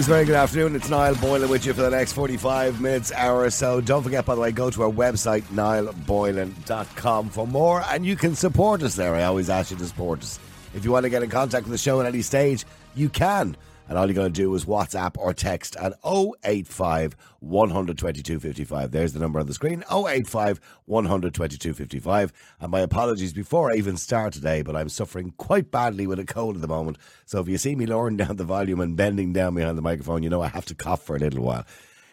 Is very good afternoon. It's Niall Boylan with you for the next 45 minutes, hour or so. Don't forget, by the way, go to our website, niallboylan.com for more, and you can support us there. I always ask you to support us. If you want to get in contact with the show at any stage, you can. And all you're going to do is WhatsApp or text at 085 122 55. There's the number on the screen 085 122 55. And my apologies before I even start today, but I'm suffering quite badly with a cold at the moment. So if you see me lowering down the volume and bending down behind the microphone, you know I have to cough for a little while.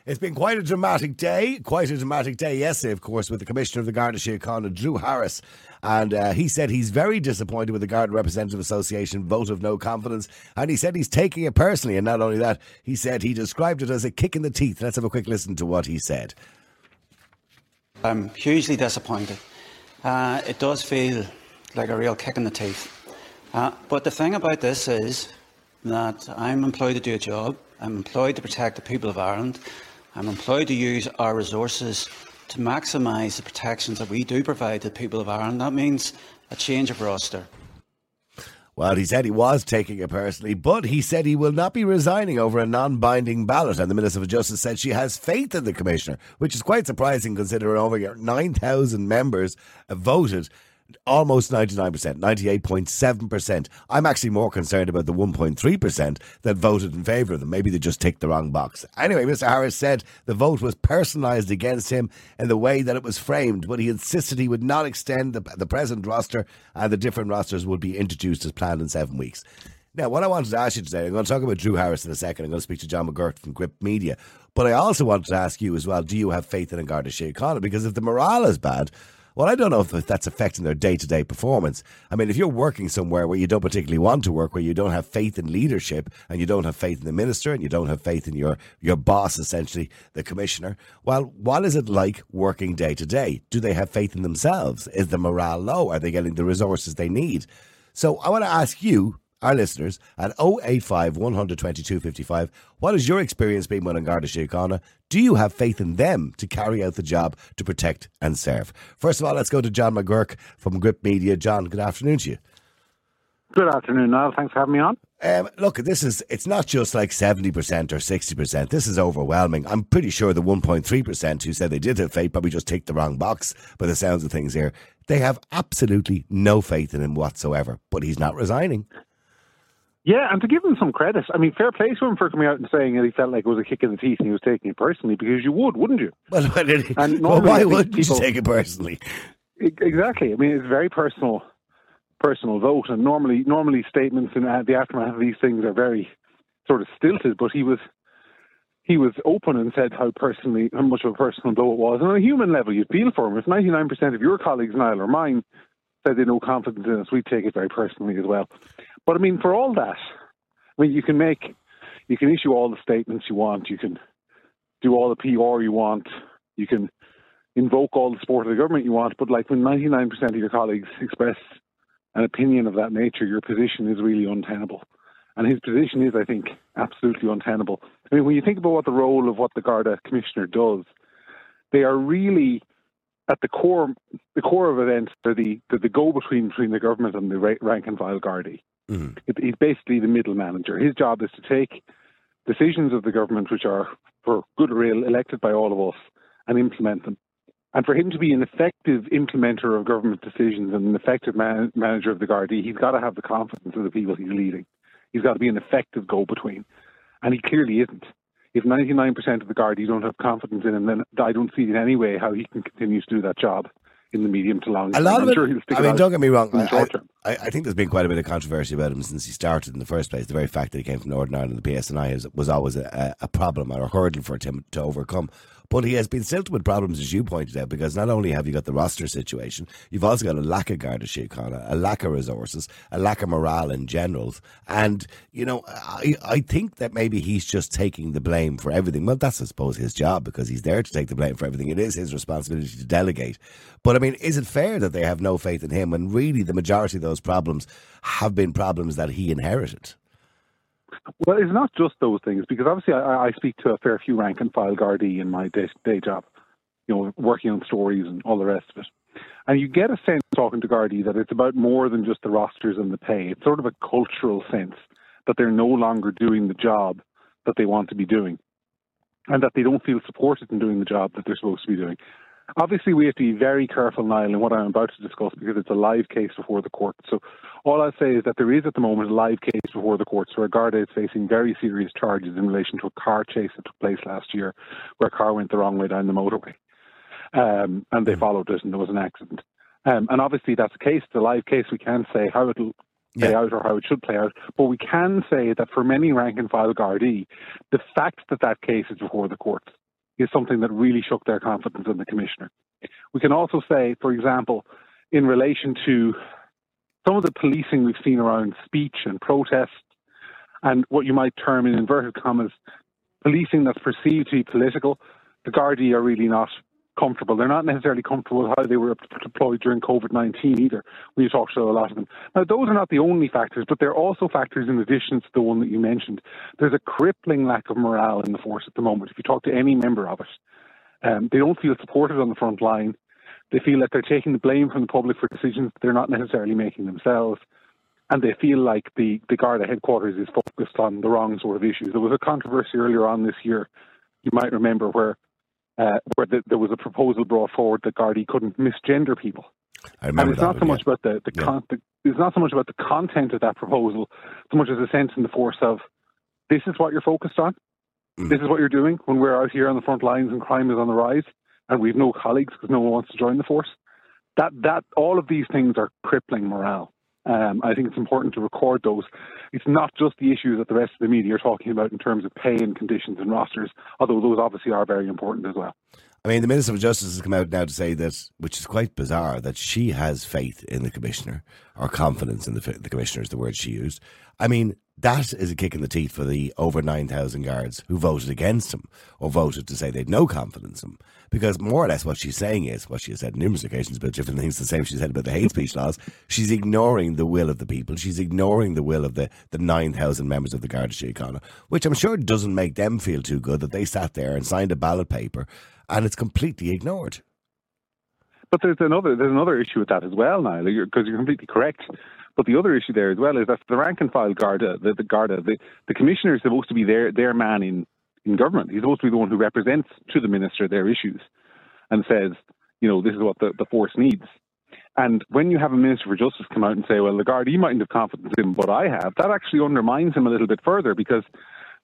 It's been quite a dramatic day, quite a dramatic day yesterday, of course, with the Commissioner of the Garda Síochána, Drew Harris. And uh, he said he's very disappointed with the Garda Representative Association vote of no confidence. And he said he's taking it personally. And not only that, he said he described it as a kick in the teeth. Let's have a quick listen to what he said. I'm hugely disappointed. Uh, it does feel like a real kick in the teeth. Uh, but the thing about this is that I'm employed to do a job. I'm employed to protect the people of Ireland. I'm employed to use our resources to maximise the protections that we do provide to the people of Ireland. That means a change of roster. Well, he said he was taking it personally, but he said he will not be resigning over a non binding ballot. And the Minister for Justice said she has faith in the Commissioner, which is quite surprising considering over 9,000 members voted almost 99%, 98.7%. I'm actually more concerned about the 1.3% that voted in favour of them. Maybe they just ticked the wrong box. Anyway, Mr. Harris said the vote was personalised against him in the way that it was framed, but he insisted he would not extend the, the present roster and the different rosters would be introduced as planned in seven weeks. Now, what I wanted to ask you today, I'm going to talk about Drew Harris in a second. I'm going to speak to John McGuirk from Gript Media. But I also wanted to ask you as well do you have faith in a Garda Síochána? Because if the morale is bad, well, I don't know if that's affecting their day to day performance. I mean, if you're working somewhere where you don't particularly want to work, where you don't have faith in leadership and you don't have faith in the minister and you don't have faith in your, your boss, essentially, the commissioner, well, what is it like working day to day? Do they have faith in themselves? Is the morale low? Are they getting the resources they need? So I want to ask you, our listeners at 085 122 55. What has your experience been with Garda Síochána? Do you have faith in them to carry out the job to protect and serve? First of all, let's go to John McGuirk from Gript Media. John, good afternoon to you. Good afternoon, Niall. Thanks for having me on. Um, look, this is it's not just like 70% or 60%. This is overwhelming. I'm pretty sure the 1.3% who said they did have faith probably just ticked the wrong box by the sounds of things here. They have absolutely no faith in him whatsoever, but he's not resigning. Yeah, and to give him some credit, I mean, fair play to him for coming out and saying that he felt like it was a kick in the teeth and he was taking it personally because you would, wouldn't you? Well, and well why would you take it personally? Exactly. I mean, it's a very personal, personal vote, and normally, normally statements in the aftermath of these things are very sort of stilted. But he was, he was open and said how personally, how much of a personal blow it was. And on a human level, you feel for him. If ninety nine percent of your colleagues, Niall or mine, said they had no confidence in us, we take it very personally as well. But I mean, for all that, I mean, you can make, you can issue all the statements you want, you can do all the PR you want, you can invoke all the support of the government you want, but like when 99% of your colleagues express an opinion of that nature, your position is really untenable. And his position is, I think, absolutely untenable. I mean, when you think about what the role of what the Garda Commissioner does, they are really at the core, the core of events are the, the, the go between between the government and the rank and file Gardaí. Mm. He's basically the middle manager. His job is to take decisions of the government, which are for good or ill elected by all of us, and implement them. And for him to be an effective implementer of government decisions and an effective man- manager of the Gardaí, he's got to have the confidence of the people he's leading. He's got to be an effective go-between, and he clearly isn't. If 99% of the Gardaí don't have confidence in him, then I don't see in any way how he can continue to do that job in the medium to long term. A lot of it, sure I mean, don't get me wrong. I, I, I, think there's been quite a bit of controversy about him since he started in the first place. The very fact that he came from Northern Ireland, the PSNI, was always a, a problem or a hurdle for him to overcome. But he has been silted with problems, as you pointed out, because not only have you got the roster situation, you've also got a lack of Garda Síochána, a lack of resources, a lack of morale in generals. And, you know, I, I think that maybe he's just taking the blame for everything. Well, that's, I suppose, his job because he's there to take the blame for everything. It is his responsibility to delegate. But, I mean, is it fair that they have no faith in him when really the majority of those problems have been problems that he inherited? Well, it's not just those things because obviously I, I speak to a fair few rank and file Gardaí in my day, day job, you know, working on stories and all the rest of it. And you get a sense talking to Gardaí that it's about more than just the rosters and the pay. It's sort of a cultural sense that they're no longer doing the job that they want to be doing, and that they don't feel supported in doing the job that they're supposed to be doing. Obviously, we have to be very careful, Niall, in what I'm about to discuss because it's a live case before the court. So, all I'll say is that there is at the moment a live case before the courts where Garda is facing very serious charges in relation to a car chase that took place last year, where a car went the wrong way down the motorway, um, and they followed it, and there was an accident. Um, and obviously, that's a case, the live case. We can't say how it'll play yeah. out or how it should play out, but we can say that for many rank and file Gardaí, the fact that that case is before the courts is something that really shook their confidence in the commissioner. We can also say, for example, in relation to some of the policing we've seen around speech and protest, and what you might term in inverted commas policing that's perceived to be political, the Gardaí are really not comfortable. They're not necessarily comfortable with how they were deployed during COVID 19 either, when you talk to a lot of them. Now, those are not the only factors, but they're also factors in addition to the one that you mentioned. There's a crippling lack of morale in the force at the moment. If you talk to any member of it, um, they don't feel supported on the front line. They feel that they're taking the blame from the public for decisions they're not necessarily making themselves. And they feel like the, the Garda headquarters is focused on the wrong sort of issues. There was a controversy earlier on this year, you might remember, where uh, where the, there was a proposal brought forward that Gardaí couldn't misgender people. I remember and it's not so much about the, the, yeah. con- the, it's not so much about the content of that proposal, so much as a sense in the force of this is what you're focused on. Mm. This is what you're doing when we're out here on the front lines and crime is on the rise, and we've no colleagues because no one wants to join the force. That that all of these things are crippling morale. Um, I think it's important to record those. It's not just the issues that the rest of the media are talking about in terms of pay and conditions and rosters, although those obviously are very important as well. I mean, the Minister of Justice has come out now to say that, which is quite bizarre, that she has faith in the Commissioner, or confidence in the, the Commissioner is the word she used. I mean, that is a kick in the teeth for the over 9,000 guards who voted against him or voted to say they'd no confidence in him. Because more or less what she's saying is, what she has said on numerous occasions about different things, the same she said about the hate speech laws, she's ignoring the will of the people. She's ignoring the will of the, the 9,000 members of the Garda Síochána, which I'm sure doesn't make them feel too good that they sat there and signed a ballot paper and it's completely ignored. But there's another there's another issue with that as well, Niall, because you're, completely correct. But the other issue there as well is that the rank and file Garda, the, the Garda, the, the commissioner is supposed to be their their man in, in government. He's supposed to be the one who represents to the minister their issues and says, you know, this is what the, the force needs. And when you have a minister for justice come out and say, well, the guard, he mightn't have confidence in what I have, that actually undermines him a little bit further because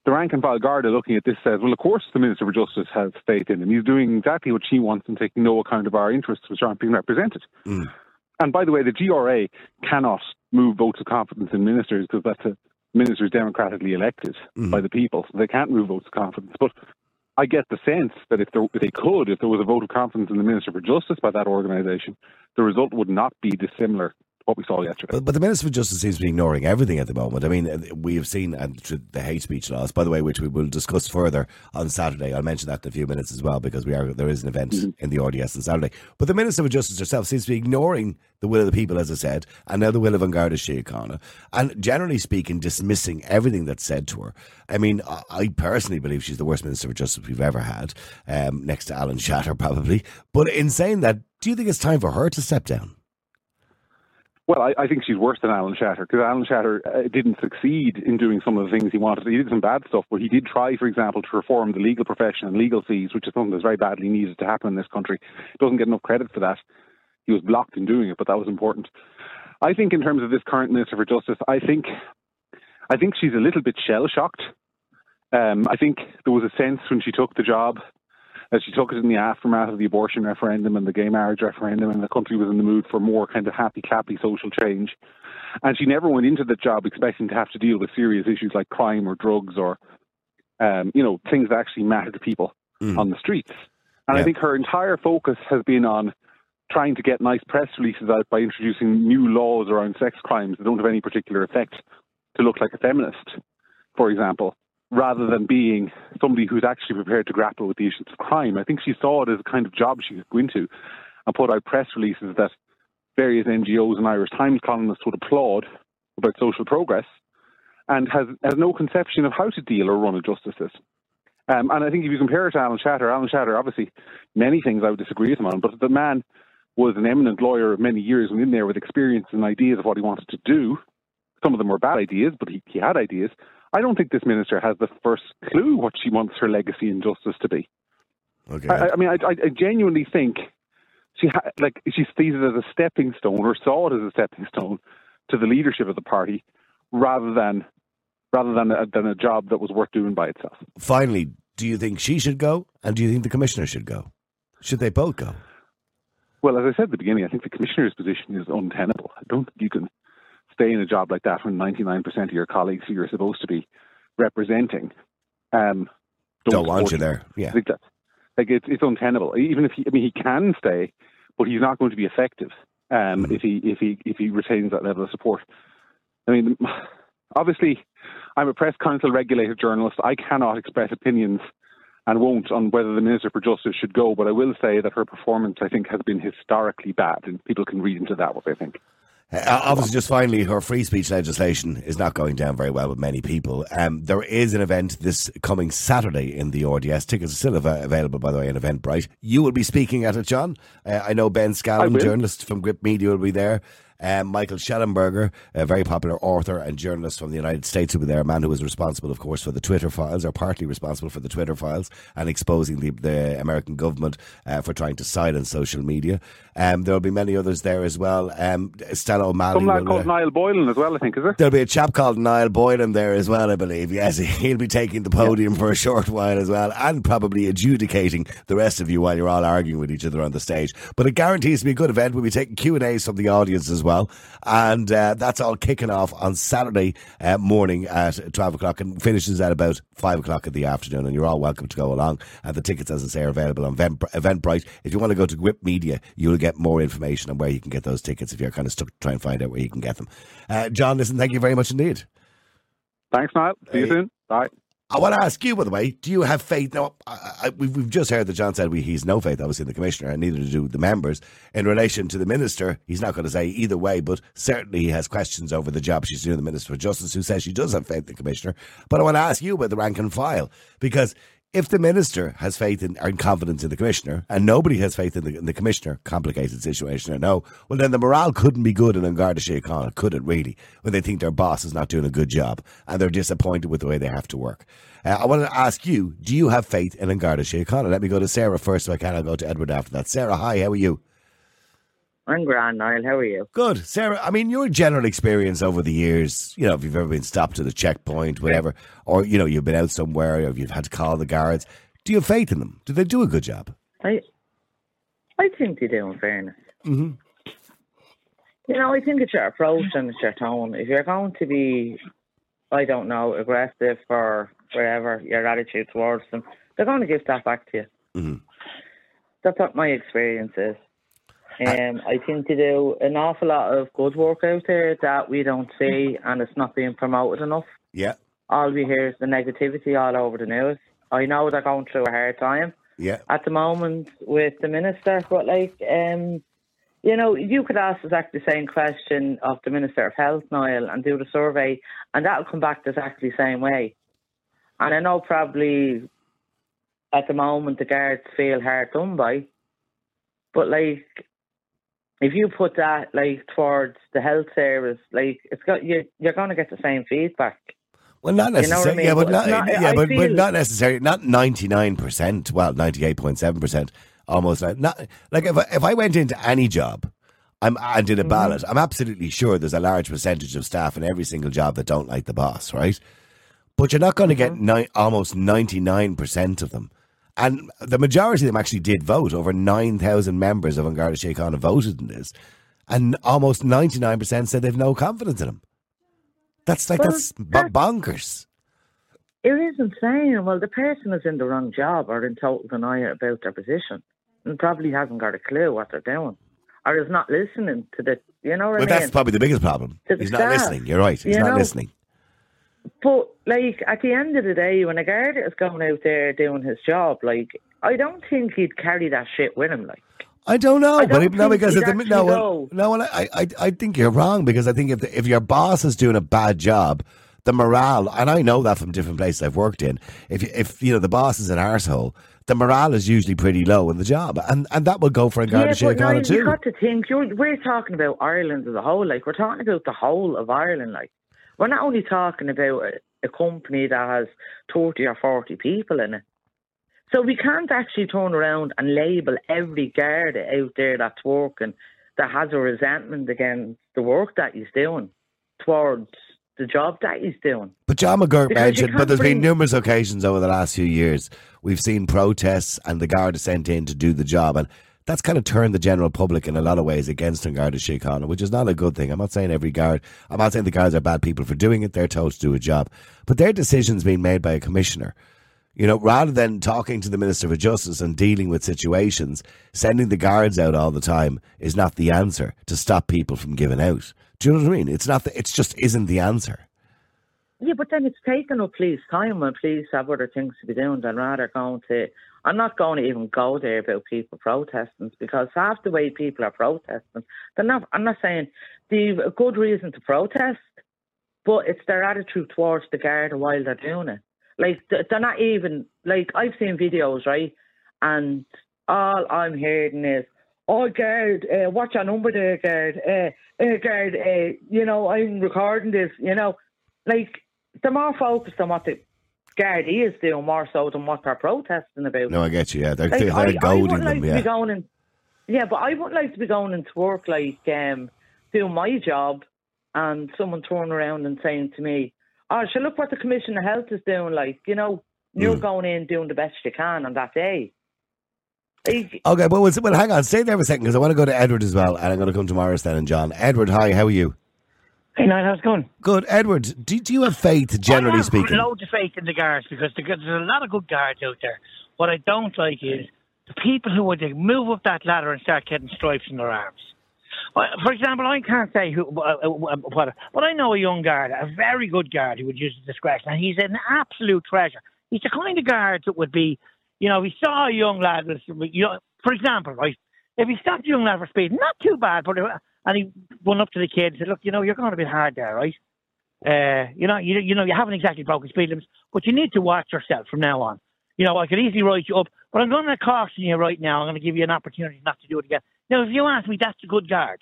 the rank and file guard are looking at this says, well, of course the Minister for Justice has faith in him. He's doing exactly what she wants and taking no account of our interests which aren't being represented. Mm. And by the way, the GRA cannot move votes of confidence in ministers because that's a ministers democratically elected mm. by the people. So they can't move votes of confidence. But I get the sense that if, there, if they could, if there was a vote of confidence in the Minister for Justice by that organisation, the result would not be dissimilar what we saw yesterday. But, but, the Minister for Justice seems to be ignoring everything at the moment. I mean, we have seen and the hate speech laws, by the way, which we will discuss further on Saturday. I'll mention that in a few minutes as well because we are there is an event mm-hmm. in the RDS on Saturday. But the Minister for Justice herself seems to be ignoring the will of the people, as I said, and now the will of An Garda Síochána, and generally speaking, dismissing everything that's said to her. I mean, I personally believe she's the worst Minister for Justice we've ever had, um, next to Alan Shatter, probably. But in saying that, do you think it's time for her to step down? Well, I, I, think she's worse than Alan Shatter because Alan Shatter uh, didn't succeed in doing some of the things he wanted. He did some bad stuff, but he did try, for example, to reform the legal profession and legal fees, which is something that's very badly needed to happen in this country. Doesn't get enough credit for that. He was blocked in doing it, but that was important. I think, in terms of this current Minister for Justice, I think, I think she's a little bit shell shocked. Um, I think there was a sense when she took the job as she took it in the aftermath of the abortion referendum and the gay marriage referendum, and the country was in the mood for more kind of happy clappy social change. And she never went into the job expecting to have to deal with serious issues like crime or drugs or, um, you know, things that actually matter to people mm. on the streets. And yeah. I think her entire focus has been on trying to get nice press releases out by introducing new laws around sex crimes that don't have any particular effect to look like a feminist, for example rather than being somebody who's actually prepared to grapple with the issues of crime. I think she saw it as a kind of job she could go into and put out press releases that various NGOs and Irish Times columnists would applaud about social progress and has, has no conception of how to deal or run a justice system. Um, and I think if you compare it to Alan Shatter, Alan Shatter, obviously, many things I would disagree with him on, but the man was an eminent lawyer of many years, went in there with experience and ideas of what he wanted to do. Some of them were bad ideas, but he, he had ideas. I don't think this minister has the first clue what she wants her legacy in justice to be. Okay. I, I mean, I, I genuinely think she ha- like she sees it as a stepping stone, or saw it as a stepping stone to the leadership of the party, rather than rather than a, than a job that was worth doing by itself. Finally, do you think she should go, and do you think the commissioner should go? Should they both go? Well, as I said at the beginning, I think the commissioner's position is untenable. I don't think you can stay in a job like that when 99% of your colleagues who you're supposed to be representing um, don't, don't want you there. Yeah, think that's like it's it's untenable. Even if he, I mean, he can stay, but he's not going to be effective um, Mm-hmm. if he if he if he retains that level of support. I mean, obviously, I'm a press council regulated journalist. I cannot express opinions and won't on whether the Minister for Justice should go, but I will say that her performance, I think, has been historically bad, and people can read into that what they think. Uh, obviously, just finally, her free speech legislation is not going down very well with many people. Um, there is an event this coming Saturday in the RDS. Tickets are still av- available, by the way, in Eventbrite. You will be speaking at it, John. Uh, I know Ben Scallan, journalist from Gript Media, will be there. Um, Michael Shellenberger, a very popular author and journalist from the United States, will be there. A man who was responsible, of course, for the Twitter files, or partly responsible for the Twitter files, and exposing the, the American government uh, for trying to silence social media. Um, there will be many others there as well. Um, Stella O'Malley. Some lad will, uh, called Niall Boylan as well, I think, is there? There'll be a chap called Niall Boylan there as well, I believe. Yes, he'll be taking the podium for a short while as well, and probably adjudicating the rest of you while you're all arguing with each other on the stage. But it guarantees to be a good event. We'll be taking Q and A's from the audience as well, and uh, that's all kicking off on Saturday uh, morning at twelve o'clock and finishes at about five o'clock in the afternoon. And you're all welcome to go along. And the tickets, as I say, are available on Event- Eventbrite. If you want to go to Gript Media, you'll get more information on where you can get those tickets if you're kind of stuck to try and find out where you can get them. Uh, John, listen, thank you very much indeed. Thanks, Niall. See you soon. Bye. I want to ask you, by the way, do you have faith? Now, I, I, we've, we've just heard that John said we, he's no faith, obviously, in the commissioner, and neither do the members. In relation to the minister, he's not going to say either way, but certainly he has questions over the job she's doing, the Minister for Justice, who says she does have faith in the commissioner. But I want to ask you about the rank and file, because if the minister has faith in or confidence in the commissioner, and nobody has faith in the, in the commissioner, complicated situation, I know, well, then the morale couldn't be good in An Garda Síochána, could it really, when they think their boss is not doing a good job and they're disappointed with the way they have to work. Uh, I want to ask you, do you have faith in An Garda Síochána? Let me go to Sarah first, so I can. I'll go to Edward after that. Sarah, hi, how are you? I'm grand, Niall. How are you? Good. Sarah, I mean, your general experience over the years, you know, if you've ever been stopped at a checkpoint, whatever, or, you know, you've been out somewhere, or you've had to call the guards, do you have faith in them? Do they do a good job? I I think they do, in fairness. Mm-hmm. You know, I think it's your approach and it's your tone. If you're going to be, I don't know, aggressive or whatever, your attitude towards them, they're going to give that back to you. Mhm. That's what my experience is. Um, I think they do an awful lot of good work out there that we don't see and it's not being promoted enough. Yeah, All we hear is the negativity all over the news. I know they're going through a hard time. yeah. at the moment with the minister, but like, um, you know, you could ask exactly the same question of the Minister of Health, Niall, and do the survey, and that'll come back exactly the same way. And I know probably at the moment the guards feel hard done by, but like, if you put that like towards the health service, like it's got you, you're going to get the same feedback. Well, not You know I necessarily. mean? Yeah, but But not, not- yeah, I but, but not necessarily. Not ninety nine percent. Well, ninety eight point seven percent. Almost like not like if I, if I went into any job, I'm and did a mm-hmm. ballot. I'm absolutely sure there's a large percentage of staff in every single job that don't like the boss, right? But you're not going to get mm-hmm. ni- almost ninety nine percent of them. And the majority of them actually did vote. Over 9,000 members of An Garda Síochána voted in this. And almost 99% said they've no confidence in him. That's like, Well, that's b- that- bonkers. It is insane. Well, the person is in the wrong job or in total denial about their position and probably hasn't got a clue what they're doing or is not listening to the, you know what But I mean? that's probably the biggest problem. He's not listening. You're right. He's You not know? listening. But, like, at the end of the day, when a guard is going out there doing his job, like, I don't think he'd carry that shit with him, like. I don't know, I but don't if, no, because at the, no, well, no, well, I, I, I think you're wrong because I think if the, if your boss is doing a bad job, the morale, and I know that from different places I've worked in. If you- if you know the boss is an arsehole, the morale is usually pretty low in the job, and and that will go for a Garda yeah, but Síochána you too. got to think, you're, we're talking about Ireland as a whole, like, we're talking about the whole of Ireland, like. We're not only talking about a company that has 30 or 40 people in it. So we can't actually turn around and label every guard out there that's working that has a resentment against the work that he's doing towards the job that he's doing. But John McGuirk mentioned, but there's been numerous occasions over the last few years we've seen protests and the guard is sent in to do the job, and that's kind of turned the general public in a lot of ways against Garda Síochána, which is not a good thing. I'm not saying every guard, I'm not saying the guards are bad people for doing it. They're told to do a job, but their decisions being made by a commissioner. You know, rather than talking to the Minister for Justice and dealing with situations, sending the guards out all the time is not the answer to stop people from giving out. Do you know what I mean? It's not. The, it's just isn't the answer. Yeah, but then it's taken up police time when police have other things to be doing than rather going to. I'm not going to even go there about people protesting because half the way people are protesting, they're not. I'm not saying they've a good reason to protest, but it's their attitude towards the guard while they're doing it. Like they're not even like I've seen videos right, and all I'm hearing is, "Oh, guard, uh, what's your number there, guard? Uh, uh, guard, uh, you know, I'm recording this. You know, like they're more focused on what the guard is doing more so than what they're protesting about. No, I get you. Yeah, they're, Like, they're I, I goading like them. to Yeah. going in. Yeah, but I wouldn't like to be going into work like um, doing my job, and someone turning around and saying to me, "Oh, so look what the Commissioner of Health is doing." Like, you know, you're Mm. going in doing the best you can on that day. Okay, well, well, well, hang on. Stay there for a second because I want to go to Edward as well, and I'm going to come to Morris then and John. Edward, hi, how are you? Hey, Niall, how's it going? Good. Edward, do, do you have faith, generally I have speaking? loads of faith in the guards because there's a lot of good guards out there. What I don't like is the people who would move up that ladder and start getting stripes in their arms. For example, I can't say who, uh, uh, what, but I know a young guard, a very good guard who would use his discretion, and he's an absolute treasure. He's the kind of guard that would be, you know, he saw a young lad, with, you know, for example, right, if he stopped young lad for speeding, not too bad, but and he went up to the kid and said, "Look, you know, you're going a bit hard there, right? Uh, you know, you, you know, you haven't exactly broken speed limits, but you need to watch yourself from now on. You know, I could easily write you up, but I'm going to caution you right now. I'm going to give you an opportunity not to do it again. Now, if you ask me, that's a good guard.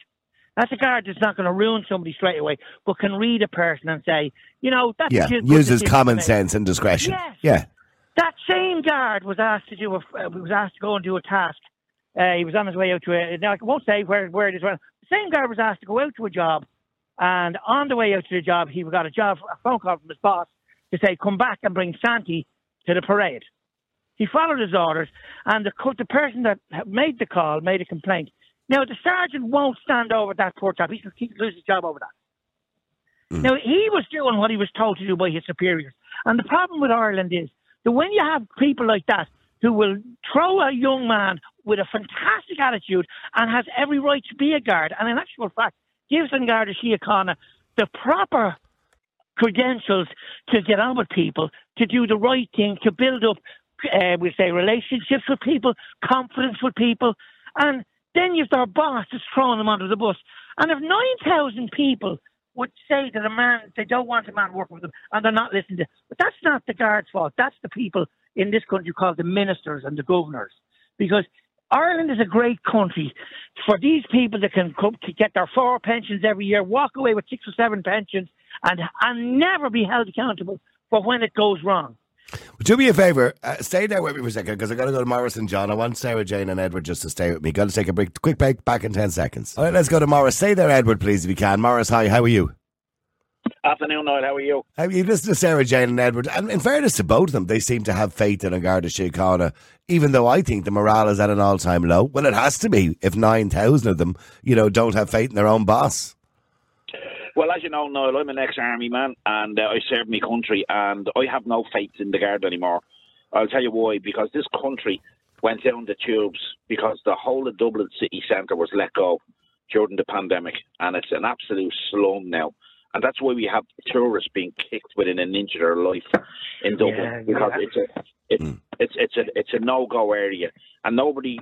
That's a guard that's not going to ruin somebody straight away, but can read a person and say, you know, that's yeah, a good uses common sense and discretion. Yes. Yeah. That same guard was asked to do a, was asked to go and do a task. Uh, he was on his way out to a. Now I won't say where where it is. Well, the same guy was asked to go out to a job, and on the way out to the job, he got a job, a phone call from his boss to say, "Come back and bring Santi to the parade." He followed his orders, and the the person that made the call made a complaint. Now the sergeant won't stand over that poor chap. He could he lose his job over that. Now he was doing what he was told to do by his superiors, and the problem with Ireland is that when you have people like that who will throw a young man with a fantastic attitude and has every right to be a guard, and in actual fact gives a Síochána the proper credentials to get on with people, to do the right thing, to build up, uh, we say, relationships with people, confidence with people, and then you've their boss just throwing them under the bus. And if 9,000 people would say that a man, they don't want a man working with them, and they're not listening to, but that's not the guards' fault. That's the people in this country called the ministers and the governors. Because Ireland is a great country for these people that can come to get their four pensions every year, walk away with six or seven pensions, and and never be held accountable for when it goes wrong. Do me a favour, uh, stay there with me for a second because I got to go to Morris and John. I want Sarah Jane and Edward just to stay with me. Got to take a break, quick break, back in 10 seconds. All right, let's go to Morris. Stay there, Edward, please, if you can. Morris, hi, how are you? Afternoon, Noel. How are you? I mean, you listen to Sarah Jane and Edward, and in fairness to both of them, they seem to have faith in the Garda Síochána, even though I think the morale is at an all time low. Well, it has to be if 9,000 of them, you know, don't have faith in their own boss. Well, as you know, Noel, I'm an ex-army man, and uh, I served my country, and I have no faith in the guard anymore. I'll tell you why. Because this country went down the tubes because the whole of Dublin city centre was let go during the pandemic, and it's an absolute slum now. And that's why we have tourists being kicked within an inch of their life in Dublin Yeah, because yeah. it's a it's hmm. it's it's a it's a no go area, and nobody.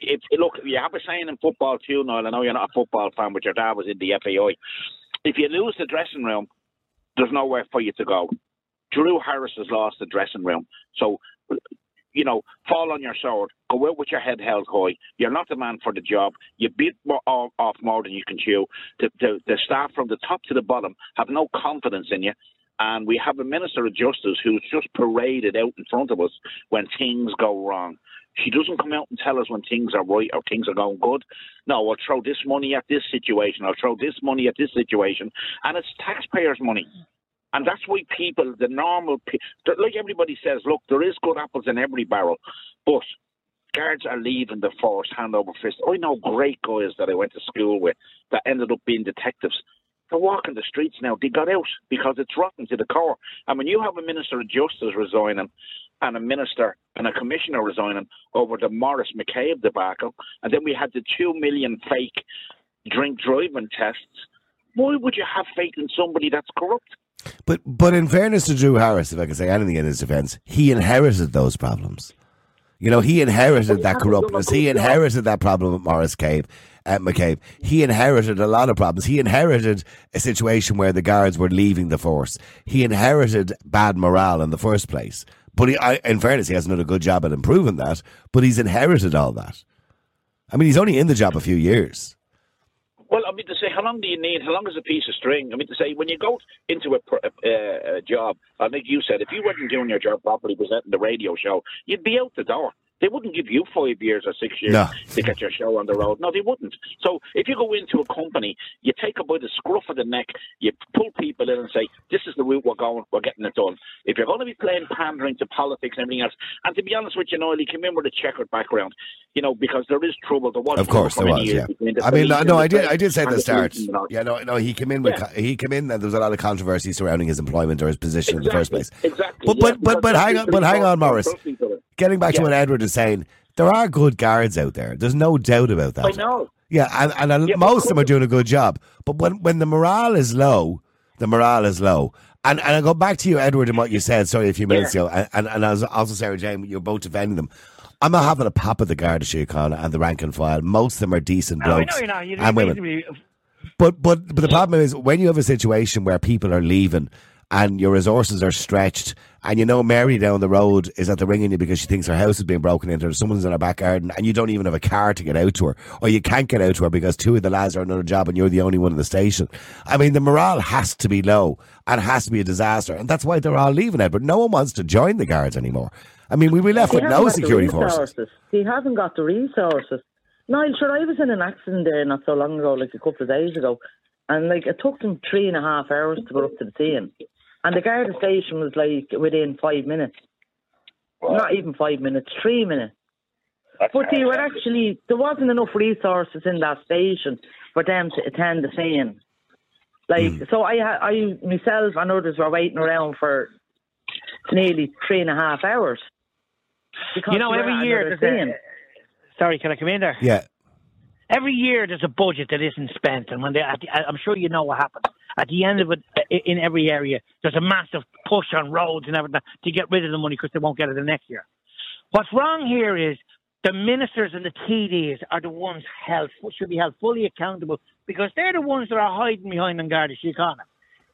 If look, you have a saying in football too, Noel. I know you're not a football fan, but your dad was in the FAI. If you lose the dressing room, there's nowhere for you to go. Drew Harris has lost the dressing room, so you know, fall on your sword, go out with your head held high. You're not the man for the job. You bit off more than you can chew. The, the, the staff from the top to the bottom have no confidence in you. and we have a Minister of Justice who's just paraded out in front of us when things go wrong. She doesn't come out and tell us when things are right or things are going good. No, I'll throw this money at this situation. I'll throw this money at this situation. And it's taxpayers' money. And that's why people, the normal, people, like everybody says, look, there is good apples in every barrel, but guards are leaving the force hand over fist. I know great guys that I went to school with that ended up being detectives. They're walking the streets now. They got out because it's rotten to the core. And when you have a Minister of Justice resigning and a minister and a commissioner resigning over the Maurice McCabe debacle, and then we had the two million fake drink driving tests, why would you have faith in somebody that's corrupt? But but in fairness to Drew Harris, if I can say anything in his defence, he inherited those problems. You know, he inherited that corruptness. He inherited that problem at Morris Cave, at McCabe. He inherited a lot of problems. He inherited a situation where the guards were leaving the force. He inherited bad morale in the first place. But he, I, in fairness, he hasn't done a good job at improving that. But he's inherited all that. I mean, he's only in the job a few years. Well, I mean to say, how long do you need? How long is a piece of string? I mean to say, when you go into a, uh, a job, I think you said, if you weren't doing your job properly, presenting the radio show, you'd be out the door. They wouldn't give you five years or six years no. to get your show on the road. No, they wouldn't. So if you go into a company, you take it by the scruff of the neck, you pull people in and say, this is the route we're going, we're getting it done. If you're going to be playing pandering to politics and everything else, and to be honest with you, Noel, he came in with a checkered background, you know, because there is trouble. There was of course there was. Yeah. I mean, no, no I did. I did say at the start. Yeah, no, no. He came in with yeah. he came in, and there was a lot of controversy surrounding his employment or his position exactly. in the first place. Exactly. But yeah, but but, but hang on, but hang on, Maurice. Getting back to what Edward is saying there are good guards out there. There's no doubt about that. I know. Yeah, and, and yeah, most of them are doing a good job. But when, when the morale is low, the morale is low. And and I go back to you, Edward, and what you said, sorry, a few minutes yeah. ago, and, and, and also Sarah Jane, you're both defending them. I'm not having a pop at the Garda Síochána and the rank and file. Most of them are decent blokes no, you and women. But, but but the problem is when you have a situation where people are leaving and your resources are stretched and you know Mary down the road is at the ringing you because she thinks her house is being broken into or someone's in her back garden and you don't even have a car to get out to her or you can't get out to her because two of the lads are on another job and you're the only one in the station. I mean, the morale has to be low and has to be a disaster and that's why they're all leaving it. But no one wants to join the guards anymore. I mean, we were left with no security forces. He hasn't got the resources. Niall, sure, I was in an accident there not so long ago, like a couple of days ago, and like it took them three and a half hours to go up to the scene. And the Garda station was like within five minutes. Wow. Not even five minutes, three minutes. That's but they were actually there wasn't enough resources in that station for them to attend the scene. Like mm. so, I I myself and others were waiting around for nearly three and a half hours. You know, every year. A, sorry, can I come in there? Yeah. Every year there's a budget that isn't spent, and when they, I'm sure you know what happens at the end of it, in every area, there's a massive push on roads and everything to get rid of the money because they won't get it the next year. What's wrong here is the ministers and the TDs are the ones held should be held fully accountable because they're the ones that are hiding behind the Garda Síochána.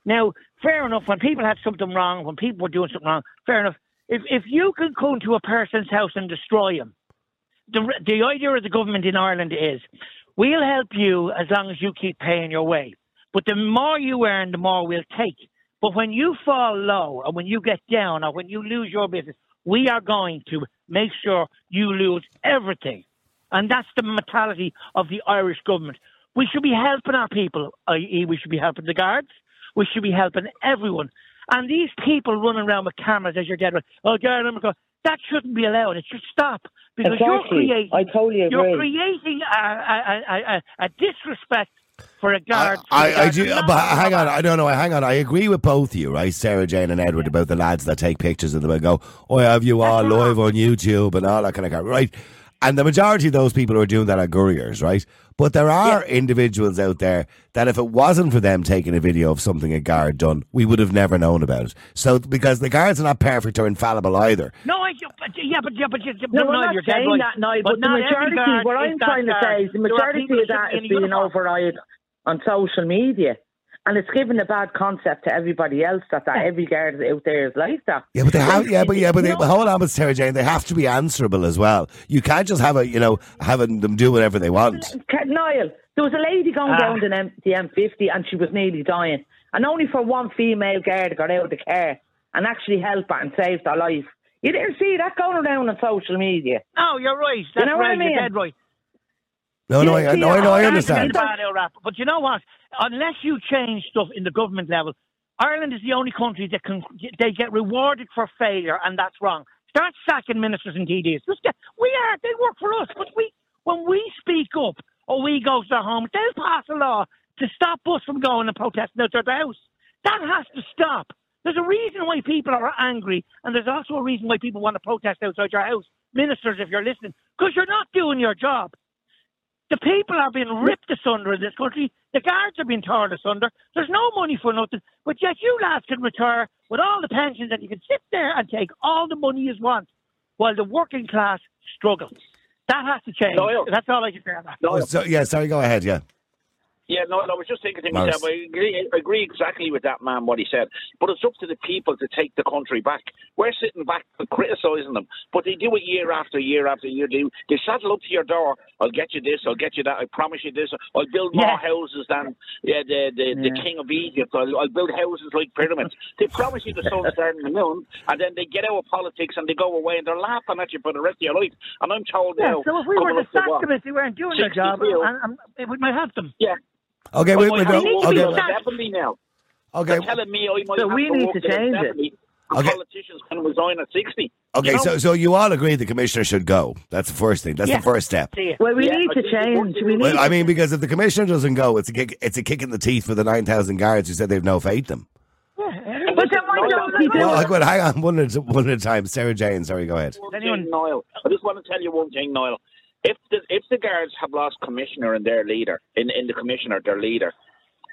Now, fair enough, when people had something wrong, when people were doing something wrong, fair enough. If if you can come to a person's house and destroy him, the the idea of the government in Ireland is we'll help you as long as you keep paying your way. But the more you earn, the more we'll take. But when you fall low or when you get down or when you lose your business, we are going to make sure you lose everything. And that's the mentality of the Irish government. We should be helping our people, i.e., we should be helping the guards. We should be helping everyone. And these people running around with cameras as you're dead, oh, God, that shouldn't be allowed. It should stop because exactly. you're creating. I totally agree. You're creating a, a, a, a disrespect for a guard. I, I, I do, but hang on, I don't know. Hang on, I agree with both you, right, Sarah Jane and Edward, about the lads that take pictures of them and go, "Oh, I have you all live on YouTube and all that kind of crap," right? And the majority of those people who are doing that are couriers, right? But there are yeah. individuals out there that if it wasn't for them taking a video of something a guard done, we would have never known about it. So because the guards are not perfect or infallible either. No, I, but, yeah, but yeah, but you, no, no, not you're saying right. that, no, but, but the majority, what I'm trying to say is the majority of that is being overridden on social media. And it's given a bad concept to everybody else that, that every guard out there is like that. Yeah, but they have. Yeah, but yeah, but, they, but hold on, Sarah Jane. They have to be answerable as well. You can't just have a, you know, having them do whatever they want. Niall, there was a lady going ah. down the, M- the M50 and she was nearly dying. and only for one female guard got out of the car and actually helped her and saved her life. You didn't see that going around on social media. No, you're right. That's know what I right. mean? You're dead right. No, no, I, no, I know, I understand. It's a bad old rap. But you know what? Unless you change stuff in the government level, Ireland is the only country that can they get rewarded for failure, and that's wrong. Start sacking ministers and TDs. Get, we are they work for us, but we when we speak up or we go to their home, they'll pass a law to stop us from going and protesting outside the house. That has to stop. There's a reason why people are angry, and there's also a reason why people want to protest outside your house. Ministers, if you're listening, because you're not doing your job. The people are being ripped asunder in this country. The guards are being torn asunder. There's no money for nothing. But yet you lads can retire with all the pensions and you can sit there and take all the money you want while the working class struggles. That has to change. Niall. That's all I can say on that. No, Oh, so, yeah, sorry, go ahead, yeah. Yeah, no, no, I was just thinking to Morris. myself, I agree, I agree exactly with that man, what he said. But it's up to the people to take the country back. We're sitting back and criticising them, but they do it year after year after year. They, they saddle up to your door, I'll get you this, I'll get you that, I promise you this, I'll build more Yeah. houses than yeah, the, the, the king of Egypt, I'll, I'll build houses like pyramids. They promise you the sun's starting the moon, and then they get out of politics and they go away and they're laughing at you for the rest of your life. And I'm told Yeah, now, so if we were coming to up to sack what? them if they weren't doing their 60 job, bill. and, and, we might have them. Yeah. Okay, Well, wait, wait, no, need to okay, be wait, definitely now. okay, They're telling me oh, I might So have we to need work to till change it. 70. Okay. Politicians can resign at 60. okay. You know? So, so you all agree the commissioner should go? That's the first thing. That's Yeah. the first step. Well, we Yeah, need I to think it change. would We be- need. Well, I mean, because if the commissioner doesn't go, it's a kick. It's a kick in the teeth for the nine thousand guards who said they've no faith in them. And But then why don't I'm people- gonna Well, tell I you hang on one at a, one at a time. Sarah Jane, sorry, go ahead. one Anyone- thing, Niall. I just want to tell you one thing, Niall. If the if the guards have lost commissioner and their leader, in, in the commissioner, their leader,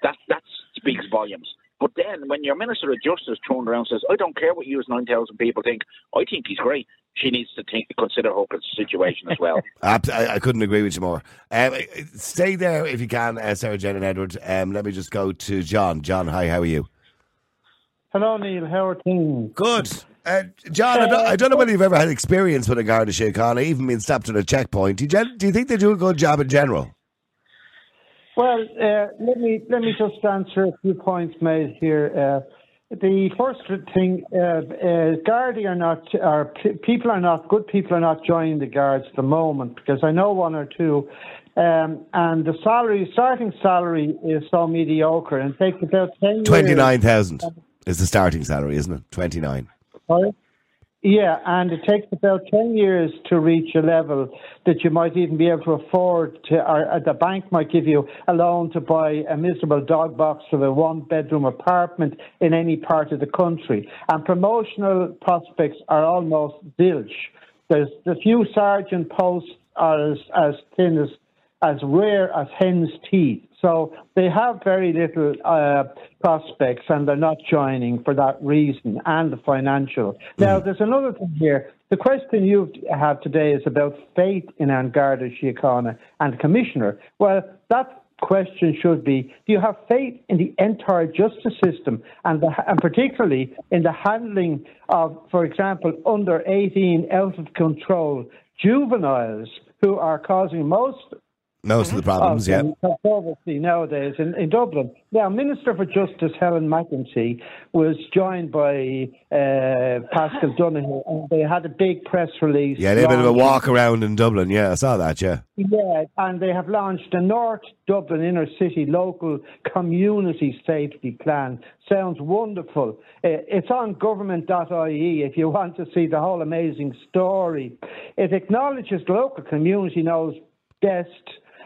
that that speaks volumes. But then when your Minister of Justice turned around and says, I don't care what you as 9,000 people think, I think he's great, she needs to think, consider her situation as well. I, I couldn't agree with you more. Um, stay there if you can, uh, Sarah Jane and Edward. Um, let me just go to John. John, hi, how are you? Hello, Neil. How are things? Good. Uh, John, I don't, I don't know whether you've ever had experience with a Garda Síochána, even being stopped at a checkpoint. Do you, do you think they do a good job in general? Well, uh, let me let me just answer a few points made here. Uh, the first thing, uh, uh, Gardaí are not, are people are not, good people are not joining the guards at the moment because I know one or two, um, and the salary, starting salary is so mediocre and takes about ten years. 29,000 is the starting salary, isn't it? 29. Sorry? Yeah, and it takes about 10 years to reach a level that you might even be able to afford to, or uh, the bank might give you a loan to buy a miserable dog box of a one bedroom apartment in any part of the country. And promotional prospects are almost zilch. There's the few sergeant posts are as, as thin as, as rare as hen's teeth. So they have very little uh, prospects and they're not joining for that reason and the financial. Now, there's another thing here. The question you have today is about faith in An Garda Síochána and Commissioner. Well, that question should be do you have faith in the entire justice system and, the, and particularly in the handling of, for example, under 18 out of control juveniles who are causing most Most of the problems, yeah. controversy nowadays in, in Dublin. Now, Minister for Justice Helen McEntee was joined by uh, Paschal Donohoe, and they had a big press release. Yeah, they had a bit of a walk around in Dublin. Yeah, I saw that, yeah. yeah, and they have launched a North Dublin inner city local community safety plan. Sounds wonderful. Uh, It's on government.ie if you want to see the whole amazing story. It acknowledges the local community knows best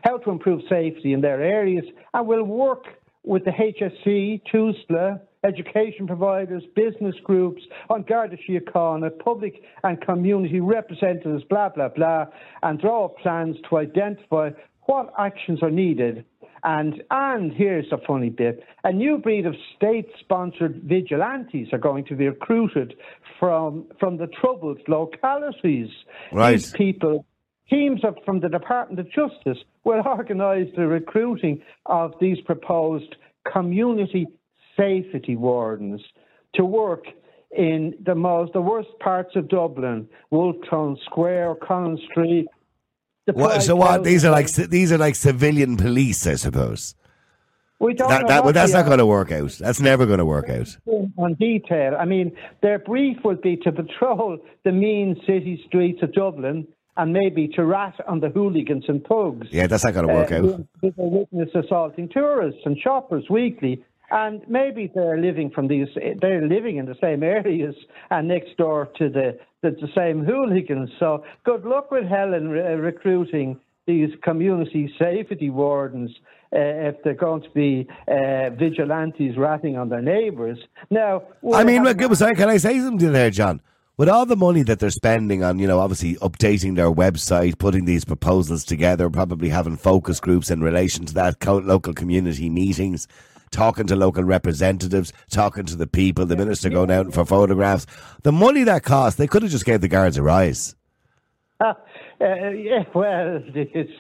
how to improve safety in their areas and will work with the HSE, TUSLA, education providers, business groups, on Garda Síochána, public and community representatives, blah, blah, blah, and draw up plans to identify what actions are needed. And, and here's a funny bit a new breed of state sponsored vigilantes are going to be recruited from, from the troubled localities. Right. These people Teams of, from the Department of Justice will organise the recruiting of these proposed community safety wardens to work in the most the worst parts of Dublin, Wolfe Tone Square, Collins Street. The What, so what? These are like these are like civilian police, I suppose. We don't That, that, well, that's not going to work out. That's never going to work out. on detail. I mean, their brief would be to patrol the mean city streets of Dublin and maybe to rat on the hooligans and thugs. Yeah, that's not going to work uh, out. they witness assaulting tourists and shoppers weekly. And maybe they're living from these, they're living in the same areas and next door to the, the, the same hooligans. So good luck with Helen re- recruiting these community safety wardens uh, if they're going to be uh, vigilantes ratting on their neighbours. Now, I mean, look, can I say something there, John? With all the money that they're spending on, you know, obviously updating their website, putting these proposals together, probably having focus groups in relation to that, co- local community meetings, talking to local representatives, talking to the people, the minister going out for photographs. The money that cost, they could have just gave the guards a rise. Uh, yeah, well, it's,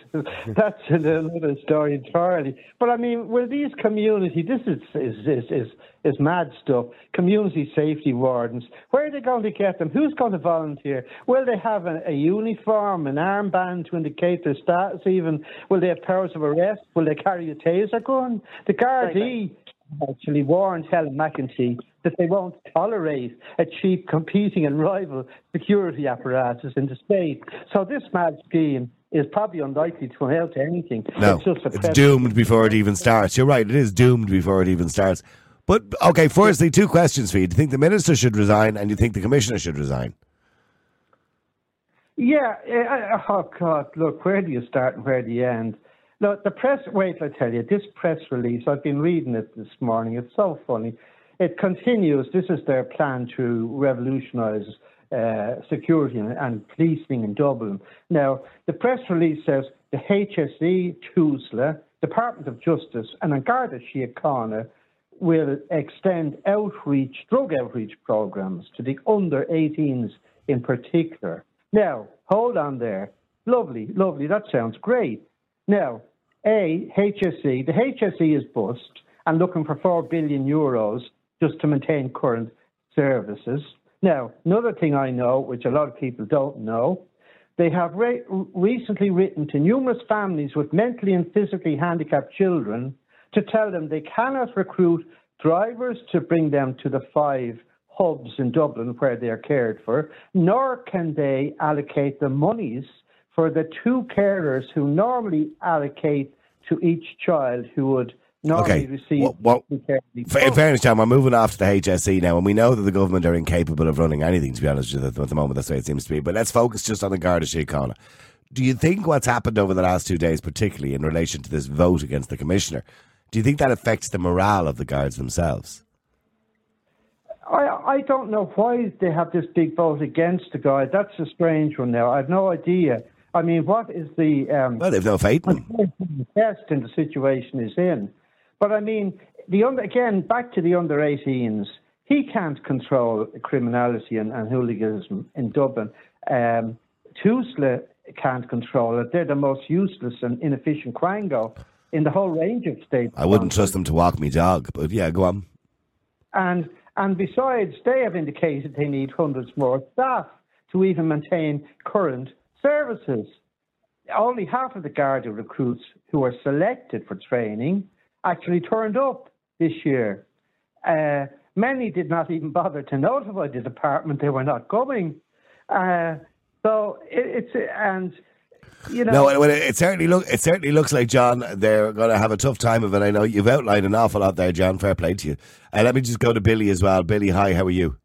that's another story entirely. But I mean, will these community? This is is, is is is mad stuff. Community safety wardens. Where are they going to get them? Who's going to volunteer? Will they have a, a uniform, an armband to indicate their status? Even will they have powers of arrest? Will they carry a taser gun? The Gardaí actually warned Helen McEntee that they won't tolerate a cheap competing and rival security apparatus in the state. So this mad scheme is probably unlikely to amount to anything. No, it's just a it's doomed before it even starts. You're right, it is doomed before it even starts. But, okay, firstly, two questions for you. Do you think the minister should resign and do you think the commissioner should resign? Yeah. uh, Oh God! Look, where do you start and where do you end? Look, the press. Wait, I tell you, this press release. I've been reading it this morning. It's so funny. It continues. This is their plan to revolutionise uh, security and, and policing in Dublin. Now, the press release says the HSE, TUSLA, Department of Justice, and An Garda Síochána will extend outreach, drug outreach programs to the under 18s in particular. Now, hold on there. Lovely, lovely. That sounds great. Now, A, HSE, the HSE is bust and looking for 4 billion euros just to maintain current services. Now, another thing I know, which a lot of people don't know, they have re- recently written to numerous families with mentally and physically handicapped children to tell them they cannot recruit drivers to bring them to the five hubs in Dublin where they are cared for, nor can they allocate the monies for the two carers who normally allocate to each child who would normally Okay. receive Well- well, In fairness, John, we're moving off to the HSE now, and we know that the government are incapable of running anything, to be honest with you, at the moment. That's the way it seems to be. But let's focus just on the Garda Síochána. Do you think what's happened over the last two days, particularly in relation to this vote against the commissioner, do you think that affects the morale of the guards themselves? I, I don't know why they have this big vote against the guy. That's a strange one now. I have no idea. I mean, what is the um, Well, they've no faith in him. test in the situation is in? But I mean, the under, again, back to the under 18s, he can't control criminality and, and hooliganism in Dublin. Um, Tusla can't control it. They're the most useless and inefficient quango in the whole range of states. I wouldn't trust them to walk me dog, but yeah, go on. And and besides, they have indicated they need hundreds more staff to even maintain current services. Only half of the Garda recruits who were selected for training actually turned up this year. Uh, many did not even bother to notify the department they were not coming. Uh, so it, it's and you know. No, it, it certainly look it certainly looks like John. They're going to have a tough time of it. I know you've outlined an awful lot there, John. Fair play to you. Uh, let me just go to Billy as well. Billy, hi. How are you?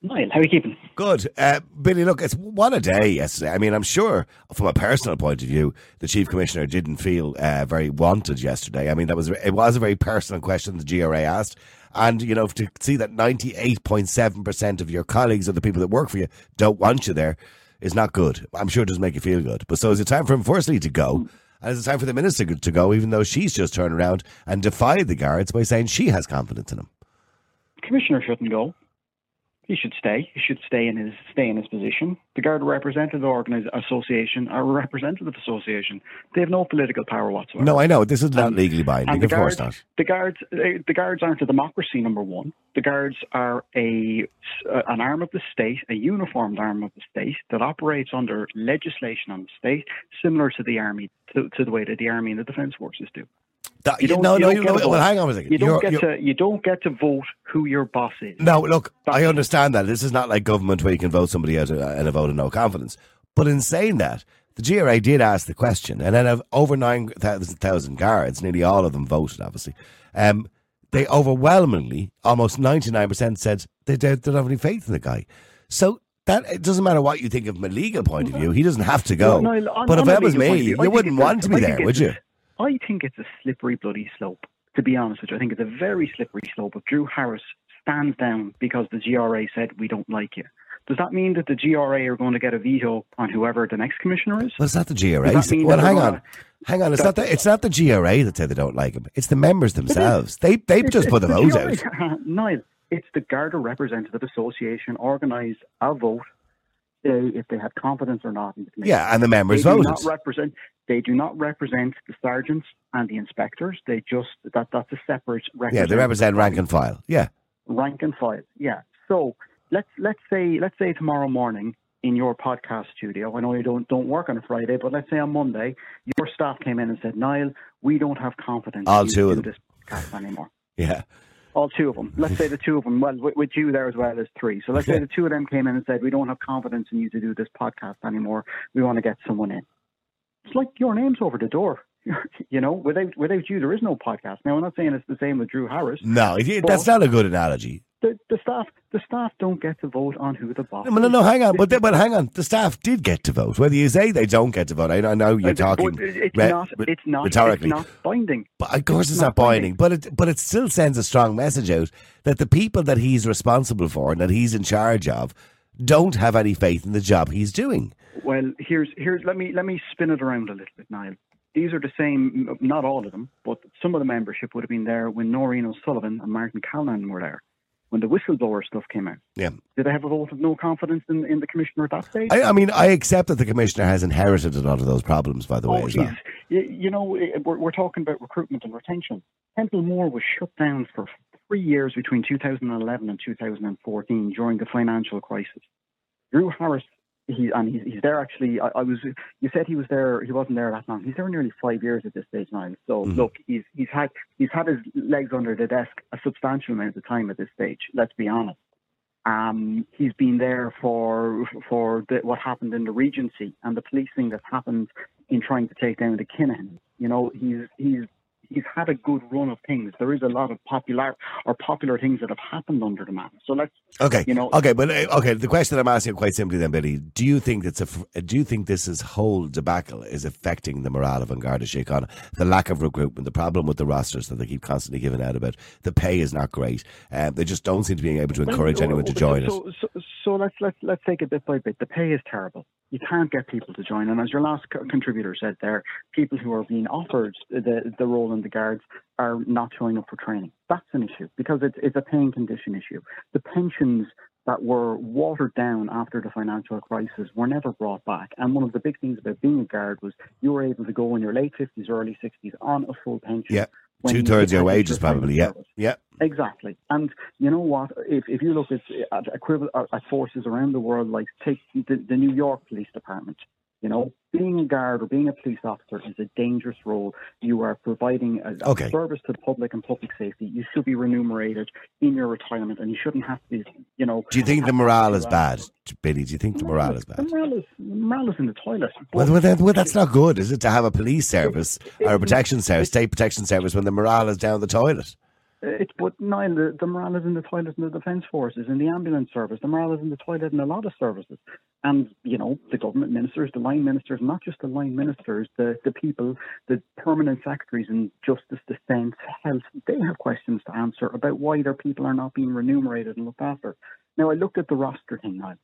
Niall, how are you keeping? Good, uh, Billy. Look, it's what a day yesterday. I mean, I'm sure from a personal point of view, the chief commissioner didn't feel uh, very wanted yesterday. I mean, that was it was a very personal question the GRA asked, and you know to see that 98.7 percent of your colleagues or the people that work for you don't want you there is not good. I'm sure it doesn't make you feel good. But so is it time for him, firstly, to go, and is it time for the minister to go, even though she's just turned around and defied the guards by saying she has confidence in him. Commissioner shouldn't go. He should stay. He should stay in his stay in his position. The Guard Representative Organis- Association are a representative association. They have no political power whatsoever. No, I know this is not legally binding. Of course not. the guards, uh, the guards aren't a democracy. Number one, the guards are a uh, an arm of the state, a uniformed arm of the state that operates under legislation on the state, similar to the army, to, to the way that the army and the defence forces do. That- You don't- no, you no, you know, well, hang on a second. You don't You're- get you're- to you don't get to vote who your boss is. No, look, I understand that. This is not like government where you can vote somebody out in a vote of no confidence. But in saying that, the GRA did ask the question, and then of over 9,000 guards, nearly all of them voted, obviously. Um, they overwhelmingly, almost 99%, said they don't, they don't have any faith in the guy. So that it doesn't matter what you think of from a legal point of view, he doesn't have to go. No, no, on- but if that was me, view, you wouldn't want to be there, would you? I think it's a slippery bloody slope. To be honest with you, I think it's a very slippery slope. If Drew Harris stands down because the GRA said we don't like you, does that mean that the GRA are going to get a veto on whoever the next commissioner is? Well, it's not the GRA. Does that mean Well, hang on, hang on. It's not the it's not the GRA that say they don't like him. It's the members themselves. They they've It's- just put the it's vote out. Niall, it's the Garda Representative Association organised a vote uh, if they have confidence or not in the commission. Yeah, and the members they do not represent. They do not represent the sergeants and the inspectors. They just that that's a separate. Yeah, they represent rank and file. Yeah. rank and file. Yeah. So let's let's say let's say tomorrow morning in your podcast studio. I know you don't don't work on a Friday, but let's say on Monday your staff came in and said, Niall, we don't have confidence. All in two of do them. this podcast anymore. Yeah. All two of them. Let's say the two of them. Well, with, with you there as well as three. So let's say the two of them came in and said, "We don't have confidence in you to do this podcast anymore. We want to get someone in." It's like your name's over the door. you know, without without you, there is no podcast. Now, I'm not saying it's the same with Drew Harris. No, that's not a good analogy. The, the staff, the staff don't get to vote on who the boss. No, no, no, hang on. But, they- but hang on. The staff did get to vote. Whether you say they don't get to vote, I, I know you're talking it's re- not. It's not. rhetorically. It's not binding. But of course, It's it's, not not binding. But it, but it still sends a strong message out that the people that he's responsible for and that he's in charge of don't have any faith in the job he's doing. Well, here's here's let me let me spin it around a little bit, Niall. These are the same, not all of them, but some of the membership would have been there when Nóirín O'Sullivan and Martin Callinan were there. When the whistleblower stuff came out, Yeah. did they have a vote of no confidence in, in the commissioner at that stage? I, I mean, I accept that the commissioner has inherited a lot of those problems, by the way, Oh, as well. You, you know, we're, we're talking about recruitment and retention. Templemore was shut down for three years between 2011 and 2014 during the financial crisis. Drew Harris, he and he's, he's there actually. I, I was. You said he was there. He wasn't there that long. He's there nearly five years at this stage now. So Mhm. look, he's he's had he's had his legs under the desk a substantial amount of time at this stage. Let's be honest. Um, he's been there for for the, what happened in the Regency and the policing that happened in trying to take down the Kinahan. You know, he's he's he's had a good run of things. There is a lot of popular or popular things that have happened under the man. So let's Okay. you know Okay, but uh, okay. The question I'm asking quite simply, then, Billy, do you think that's a f- do you think this is whole debacle is affecting the morale of Garda Síochána? The lack of recruitment, the problem with the rosters that they keep constantly giving out about, the pay is not great, and they just don't seem to be able to encourage Well, anyone to so- join it. so, So, let's let's let's take it bit by bit. The pay is terrible. You can't get people to join, and as your last co- contributor said, there people who are being offered the the role in the guards are not showing up for training. That's an issue because it's it's a paying condition issue. The pensions that were watered down after the financial crisis were never brought back. And one of the big things about being a guard was you were able to go in your late fifties, early sixties on a full pension. Yeah, two thirds your wages probably. Yeah, service. yeah. Exactly. And you know what? If, if you look at, at equivalent at forces around the world, like take the, the New York Police Department, you know, being a guard or being a police officer is a dangerous role. You are providing a, Okay. service to the public and public safety. You should be remunerated in your retirement, and you shouldn't have to be, you know. Do you think the morale is bad, Billy? Do you think the morale is The bad? morale is, the morale is in the toilet. Well, well, then, well, that's not good, is it? To have a police service or a protection service, state protection service, when the morale is down the toilet. It's but Niall, the, the morale is in the toilet in the defence forces, in the ambulance service. The morale is in the toilet in a lot of services. And, you know, the government ministers, the line ministers, not just the line ministers, the, the people, the permanent secretaries in justice, defence, health, they have questions to answer about why their people are not being remunerated and looked after. Now, I looked at the roster thing now.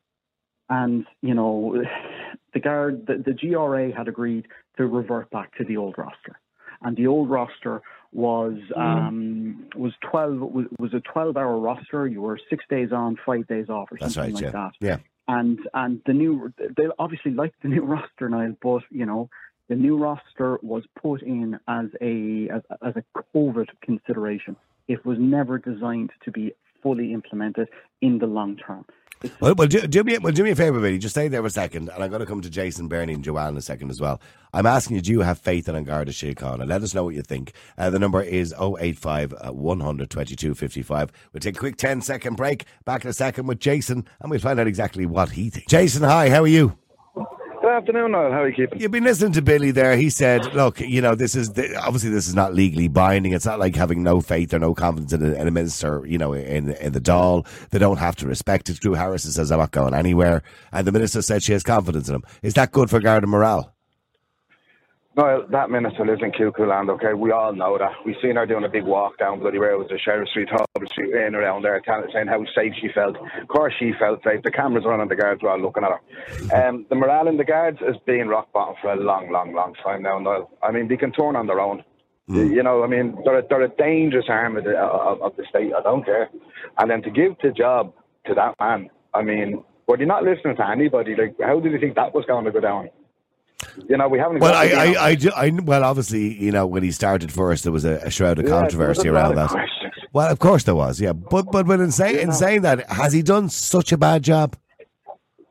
And, you know, the guard, the, the GRA had agreed to revert back to the old roster. And the old roster was um, was twelve was, was a twelve hour roster. You were six days on, five days off, or That's something right. like Yeah, that. yeah. And and the new they obviously liked the new roster now, but you know the new roster was put in as a as, as a COVID consideration. It was never designed to be fully implemented in the long term. Well, well, do, do me well, do me a favour, Billy. Just stay there for a second, and I'm going to come to Jason, Bernie, and Joanne in a second as well. I'm asking you, do you have faith in Garda Síochána? And let us know what you think. Uh, the number is 085 uh, 100 22 55. We'll take a quick 10 second break. Back in a second with Jason, and we'll find out exactly what he thinks. Jason, hi, how are you? Afternoon, Niall. How are you keeping? You've been listening to Billy there. He said, "Look, you know, this is the, obviously this is not legally binding. It's not like having no faith or no confidence in a, in a minister. You know, in in the Dáil, they don't have to respect it." Drew Harrison says, "I'm not going anywhere," and the minister said she has confidence in him. Is that good for Garda morale? No, that minister lives in cuckoo land, okay? We all know that. We've seen her doing a big walk down bloody where it was the Sheriff Street, Hubble Street, in around there, telling, saying how safe she felt. Of course she felt safe. The cameras were on and the guards were all looking at her. Um, the morale in the guards has been rock bottom for a long, long, long time now, Niall. I mean, they can turn on their own. You know, I mean, they're a, they're a dangerous arm of the, of, of the state. I don't care. And then to give the job to that man, I mean, were you not listening to anybody? Like, how did you think that was going to go down? You know, we haven't. Well, I, I, I, do- I, well, obviously, you know, when he started first, there was a, a shroud of Yeah, controversy around that. questions. Well, of course there was, yeah. But but but in saying in saying that, has he done such a bad job?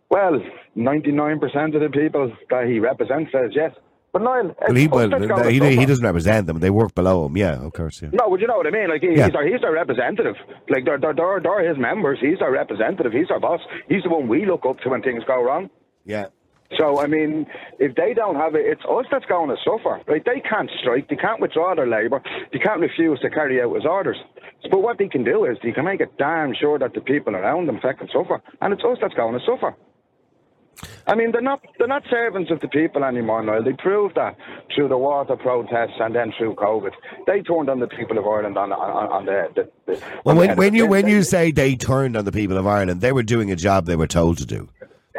Well, 99% of the people that he represents says yes. But Niall, Well, he, well, going he, he doesn't represent them. They work below him. Yeah, of course. Yeah. No, would you know what I mean? Like he, Yeah. he's our he's our representative. Like they're, they're they're they're his members. He's our representative. He's our boss. He's the one we look up to when things go wrong. Yeah. So I mean, if they don't have it, it's us that's going to suffer. Right? They can't strike. They can't withdraw their labour. They can't refuse to carry out his orders. But what they can do is they can make it damn sure that the people around them can suffer, and it's us that's going to suffer. I mean, they're not they're not servants of the people anymore, Niall. They proved that through the water protests and then through COVID. They turned on the people of Ireland on on, on the, the, the Well, on when, head when you when you say they turned on the people of Ireland, they were doing a job they were told to do.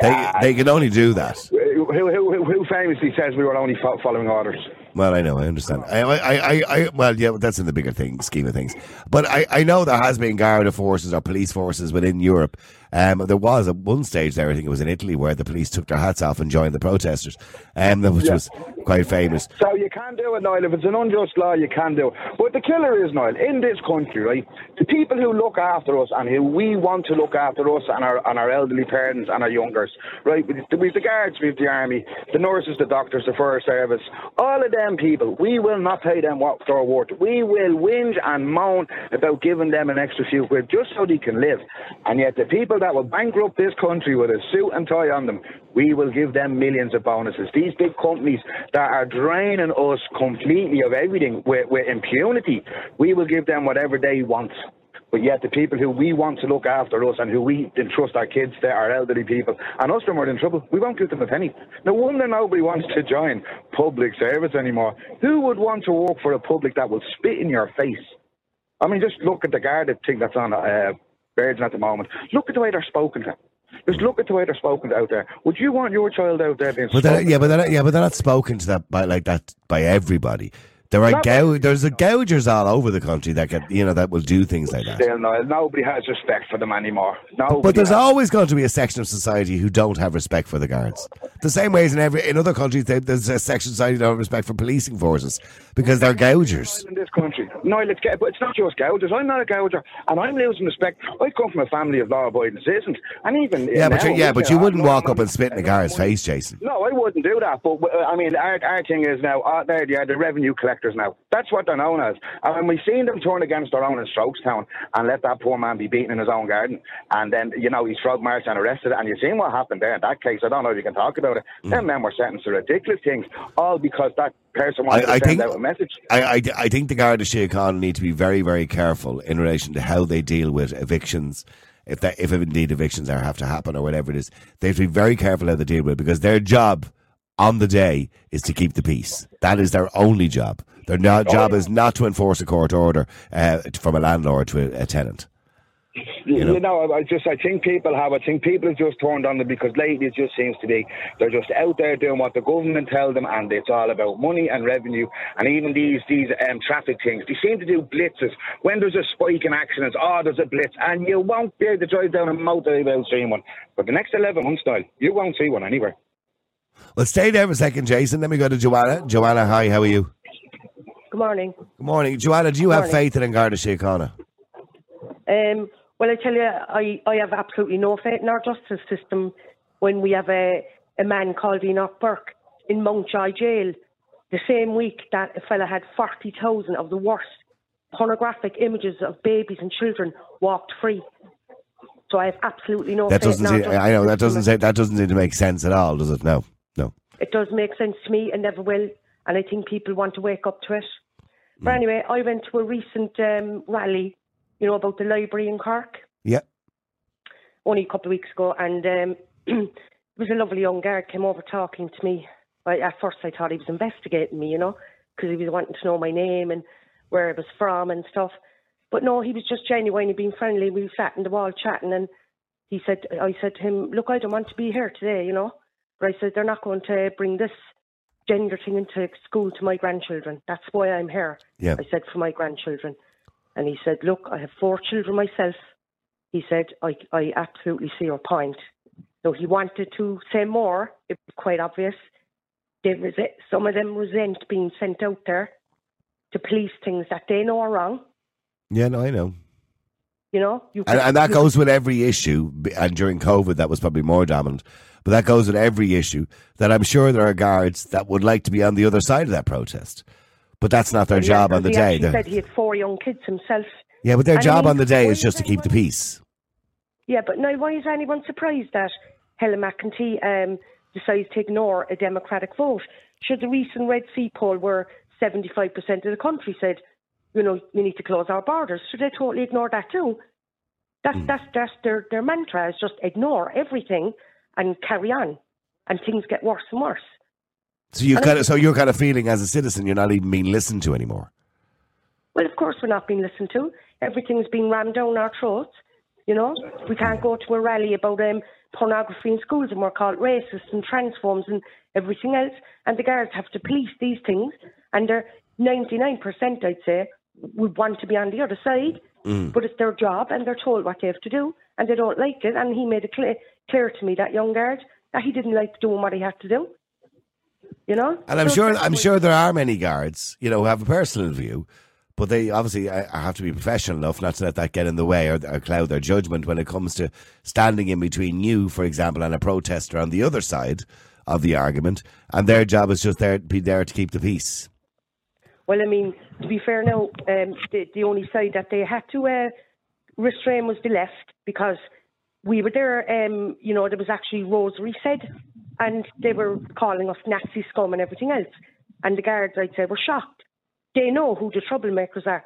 They ah, they can only do that. who, who, who, famously says we were only fo- following orders. Well, I know, I understand. I, I, I, I, well, yeah, that's in the bigger thing scheme of things. But I, I know there has been Garda forces or police forces within Europe. Um, there was at one stage there, I think it was in Italy, where the police took their hats off and joined the protesters, um, which Yeah. was quite famous. So you can do it, Niall. If it's an unjust law, you can do it. But the killer is, Niall, in this country, right? The people who look after us and who we want to look after us and our and our elderly parents and our youngers, right? We've the, we've the guards, we've the army, the nurses, the doctors, the fire service. All of them people, we will not pay them what they're worth. We will whinge and moan about giving them an extra few quid just so they can live. And yet the people that will bankrupt this country with a suit and tie on them, we will give them millions of bonuses. These big companies that are draining us completely of everything with, with impunity, we will give them whatever they want. But yet the people who we want to look after us and who we entrust our kids to, our elderly people, and us when we're in trouble, we won't give them a penny. No wonder nobody wants to join public service anymore. Who would want to work for a public that will spit in your face? I mean, just look at the guarded thing that's on uh, Virgin at the moment. Look at the way they're spoken to. Just look at the way they're spoken to out there. Would you want your child out there being But yeah, but they're, yeah, but they're not spoken to that by like that by everybody. There are gou- there's a gougers all over the country that get you know that will do things like that. Still, no, nobody has respect for them anymore. Nobody But there's has. always going to be a section of society who don't have respect for the guards. The same way as in every in other countries, there- there's a section of society that don't have respect for policing forces because they're gougers. in this country. No, let's get, but it's not just gougers. I'm not a gouger, and I'm losing respect. I come from a family of law-abiding citizens, and even Yeah, but now, you, yeah, but you wouldn't walk up and spit in a guard's face, Jason. No, I wouldn't do that. But uh, I mean, our, our thing is now uh, they're, they're the revenue collectors now. That's what they're known as. And when we've seen them turn against their own in Strokestown and let that poor man be beaten in his own garden, and then you know he's frog marched and arrested, and you've seen what happened there in that case. I don't know if you can talk about it. Mm. Them men were sentenced to ridiculous things, all because that person wanted I- I to send think- out a message. I, I, I think the Garda Síochána need to be very, very careful in relation to how they deal with evictions. If that, if indeed evictions are have to happen or whatever it is, they have to be very careful how they deal with it because their job on the day is to keep the peace. That is their only job. Their no, job is not to enforce a court order uh, from a landlord to a, a tenant. You know? know, I just I think people have I think people have just turned on them because lately it just seems to be they're just out there doing what the government tell them and it's all about money and revenue and even these these um, traffic things they seem to do blitzes when there's a spike in accidents oh there's a blitz and you won't be able to drive down a motorway without seeing one but the next 11 months style you won't see one anywhere Well, stay there for a second, Jason. Let me go to Joanna. Joanna, hi, how are you? Good morning. Good morning. Joanna, do you have Morning. faith in Garda Síochána? Um, Well, I tell you, I, I have absolutely no faith in our justice system when we have a, a man called Enoch Burke in Mountjoy jail the same week that a fella had 40,000 of the worst pornographic images of babies and children walked free. So I have absolutely no That faith doesn't. Seem, I know that doesn't say that doesn't seem to make sense at all, does it? No. It does make sense to me and never will. And I think people want to wake up to it. But Mm. anyway, I went to a recent um, rally, you know, about the library in Cork Yeah. only a couple of weeks ago, and um, it was a lovely young guard came over talking to me. I, at first, I thought he was investigating me, you know, because he was wanting to know my name and where I was from and stuff. But no, he was just genuinely being friendly. We sat in the wall chatting, and he said, I said to him, "Look, I don't want to be here today, you know." I said they're not going to bring this gender thing into school to my grandchildren. That's why I'm here. Yeah. I said for my grandchildren, and he said, "Look, I have four children myself." He said, "I I absolutely see your point." So he wanted to say more. It was quite obvious. They rese- some of them resent being sent out there to police things that they know are wrong. Yeah, no, I know. You know, you And, and that goes with every issue. And during COVID, that was probably more dominant. But that goes with every issue. That I'm sure there are guards that would like to be on the other side of that protest, but that's not their Yeah, job on the he day. They're- said he had four young kids himself. yeah, but their And job on the day is just to keep the peace. Yeah, but now why is anyone surprised that Helen McEntee um, decides to ignore a democratic vote? Should the recent Red C poll where 75% of the country said, you know, we need to close our borders, should they totally ignore that too? That's, Hmm. that's, that's their, their mantra is just ignore everything and carry on. And things get worse and worse. So you kind of, so you're kind of feeling as a citizen, you're not even being listened to anymore. Well, of course, we're not being listened to. Everything's being rammed down our throats. You know, we can't go to a rally about um, pornography in schools and we're called racist and transforms and everything else. And the guards have to police these things. And they're 99%, I'd say, would want to be on the other side. Mm. But it's their job and they're told what they have to do and they don't like it. And he made it clear, clear to me, that young guard, that he didn't like doing what he had to do. You know? And I'm So sure, I'm sure there are many guards, you know, who have a personal view, but they obviously have to be professional enough not to let that get in the way or, or cloud their judgment when it comes to standing in between you, for example, and a protester on the other side of the argument. And their job is just there to be there to keep the peace. Well, I mean, to be fair now, um, the, the only side that they had to uh, restrain was the left because we were there, um, you know, there was actually Rosary said, and they were calling us Nazi scum and everything else. And the guards, I'd say, were shocked. They know who the troublemakers are.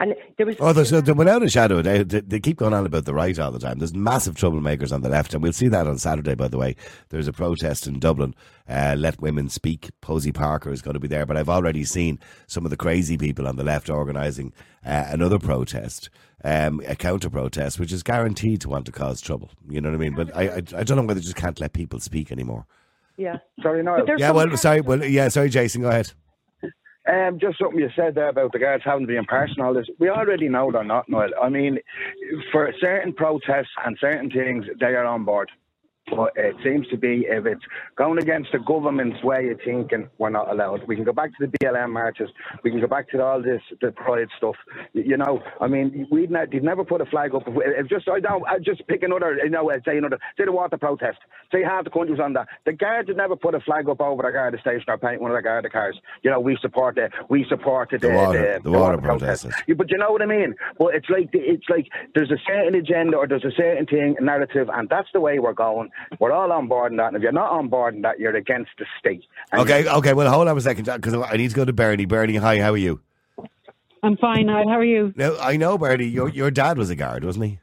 And there was. Oh, there's, there- without a shadow, they, they, they keep going on about the right all the time. There's massive troublemakers on the left, and we'll see that on Saturday, by the way. There's a protest in Dublin. Uh, Let Women Speak. Posie Parker is going to be there, but I've already seen some of the crazy people on the left organising uh, another protest, um, a counter protest, which is guaranteed to want to cause trouble. You know what I mean? But I, I, I don't know whether they just can't let people speak anymore. Yeah. Sorry, no. Yeah, well, sorry, well, yeah, sorry, Jason, go ahead. Um, just something you said there about the guards having to be impartial all this. We already know they're not, Noel. I mean, for certain protests and certain things, they are on board. But uh, it seems to be if it's going against the government's way of thinking, we're not allowed. We can go back to the BLM marches. We can go back to all this the pride stuff. You, know, I mean, we'd ne- they'd never put a flag up. If, if just I don't, I just pick another. You know, uh, say another. Say the water protest. Say half the country was on that. The guards would never put a flag up over the guard station or paint one of the guard cars. You know, we support the we support the The water- the, the water protest. protesters. Yeah, but you know what I mean. But it's like it's like there's a certain agenda or there's a certain thing narrative, and that's the way we're going. We're all on board in that. And if you're not on board in that, you're against the state. And Okay, okay, well, hold on a second, because I need to go to Bernie. Bernie, hi, how are you? I'm fine, Niall. How are you? Now, I know, Bernie, your, your dad was a guard, wasn't he?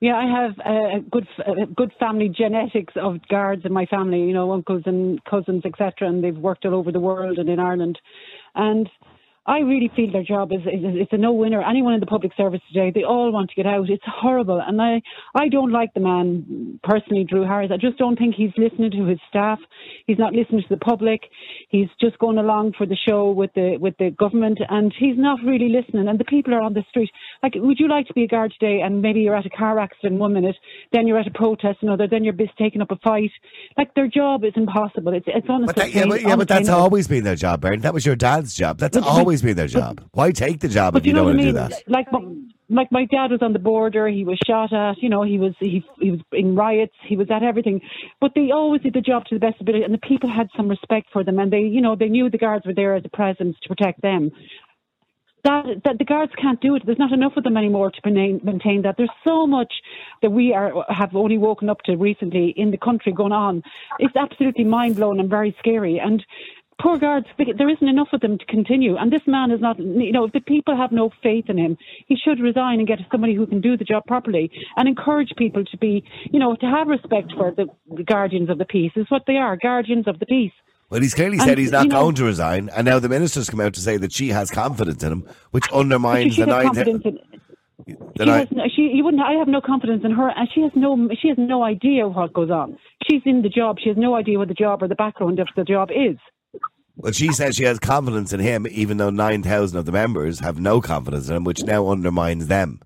Yeah, I have uh, a good, a good family genetics of guards in my family. You know, uncles and cousins, etc. And they've worked all over the world and in Ireland. And I really feel their job is, is it's a no-winner. Anyone in the public service today, they all want to get out. It's horrible, and I I don't like the man personally, Drew Harris. I just don't think he's listening to his staff. He's not listening to the public. He's just going along for the show with the with the government, and he's not really listening. And the people are on the street. Like, would you like to be a guard today? And maybe you're at a car accident one minute, then you're at a protest another, then you're taking up a fight. Like their job is impossible. It's it's But that, yeah, but, yeah, but that's always been their job, Bernie. That was your dad's job. That's but- always been their job. Why take the job But if you, know don't want I to do that? Like, like my dad was on the border, he was shot at, you know, he was he he was in riots, he was at everything. But they always did the job to the best ability and the people had some respect for them and they you know, they knew the guards were there as a presence to protect them. That, that the guards can't do it. There's not enough of them anymore to maintain, maintain that. There's so much that we are have only woken up to recently in the country going on. It's absolutely mind blowing and very scary. And poor guards, there isn't enough of them to continue. And this man is not, you know, if the people have no faith in him, he should resign and get somebody who can do the job properly and encourage people to be, you know, to have respect for the, the guardians of the peace. Is what they are, guardians of the peace. Well, he's clearly And, said he's not you know- going to resign, and now the minister's come out to say that she has confidence in him, which undermines the nine. confidence in, she has, no- she, you wouldn't. I have no confidence in her, and she has no. She has no idea what goes on. She's in the job. She has no idea what the job or the background of the job is. Well, she says she has confidence in him, even though nine thousand of the members have no confidence in him, which now undermines them.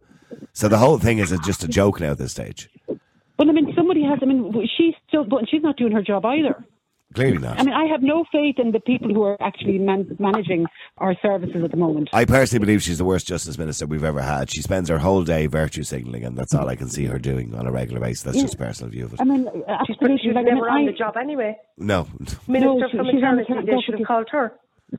So the whole thing is a- just a joke now at this stage. Well, I mean, somebody has. I mean, she's still, but she's not doing her job either. Clearly not. I mean, I have no faith in the people who are actually man- managing our services at the moment. I personally believe she's the worst justice minister we've ever had. She spends her whole day virtue signalling, and that's all I can see her doing on a regular basis. That's Yeah. just a personal view of it. I mean, She's, absolutely. she's like, I mean, never on I- the job anyway. No, Minister she- from she's on maternity, maternity, they should have called her.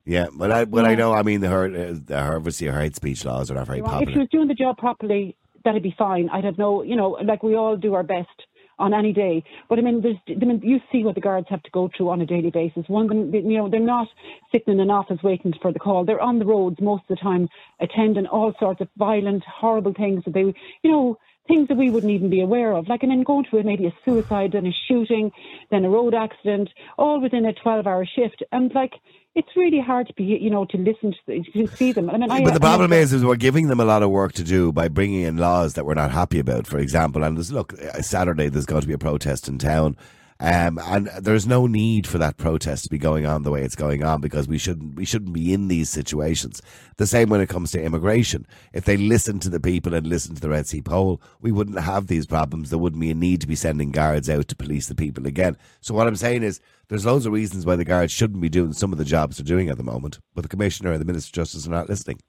yeah, but I, well, I know. I mean, her, uh, her obviously her hate speech laws are not very popular. If she was doing the job properly, that'd be fine. I'd have no, you know, like we all do our best on any day. But I mean, there's, I mean, you see what the guards have to go through on a daily basis. One you know, they're not sitting in an office waiting for the call. They're on the roads most of the time, attending all sorts of violent, horrible things that they, you know, things that we wouldn't even be aware of. Like, and then going through maybe a suicide, then a shooting, then a road accident, all within a 12-hour shift. And like, it's really hard to be, you know, to listen to, to see them. I mean, I, But the I- problem is, is we're giving them a lot of work to do by bringing in laws that we're not happy about. For example, and there's, look, uh, Saturday there's going to be a protest in town, um, and there's no need for that protest to be going on the way it's going on because we shouldn't we shouldn't be in these situations. The same when it comes to immigration. If they listen to the people and listen to the Red C poll, we wouldn't have these problems. There wouldn't be a need to be sending guards out to police the people again. So what I'm saying is, there's loads of reasons why the guards shouldn't be doing some of the jobs they're doing at the moment, but the commissioner and the minister of justice are not listening.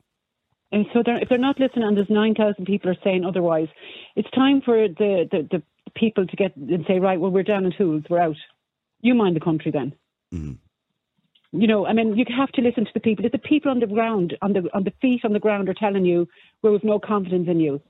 And so they're, if they're not listening and there's 9,000 people are saying otherwise, it's time for the, the, the people to get and say, right, well, we're down in tools, we're out. You mind the country then. You know, I mean, you have to listen to the people. If the people on the ground, on the on the feet on the ground, are telling you we have no confidence in you,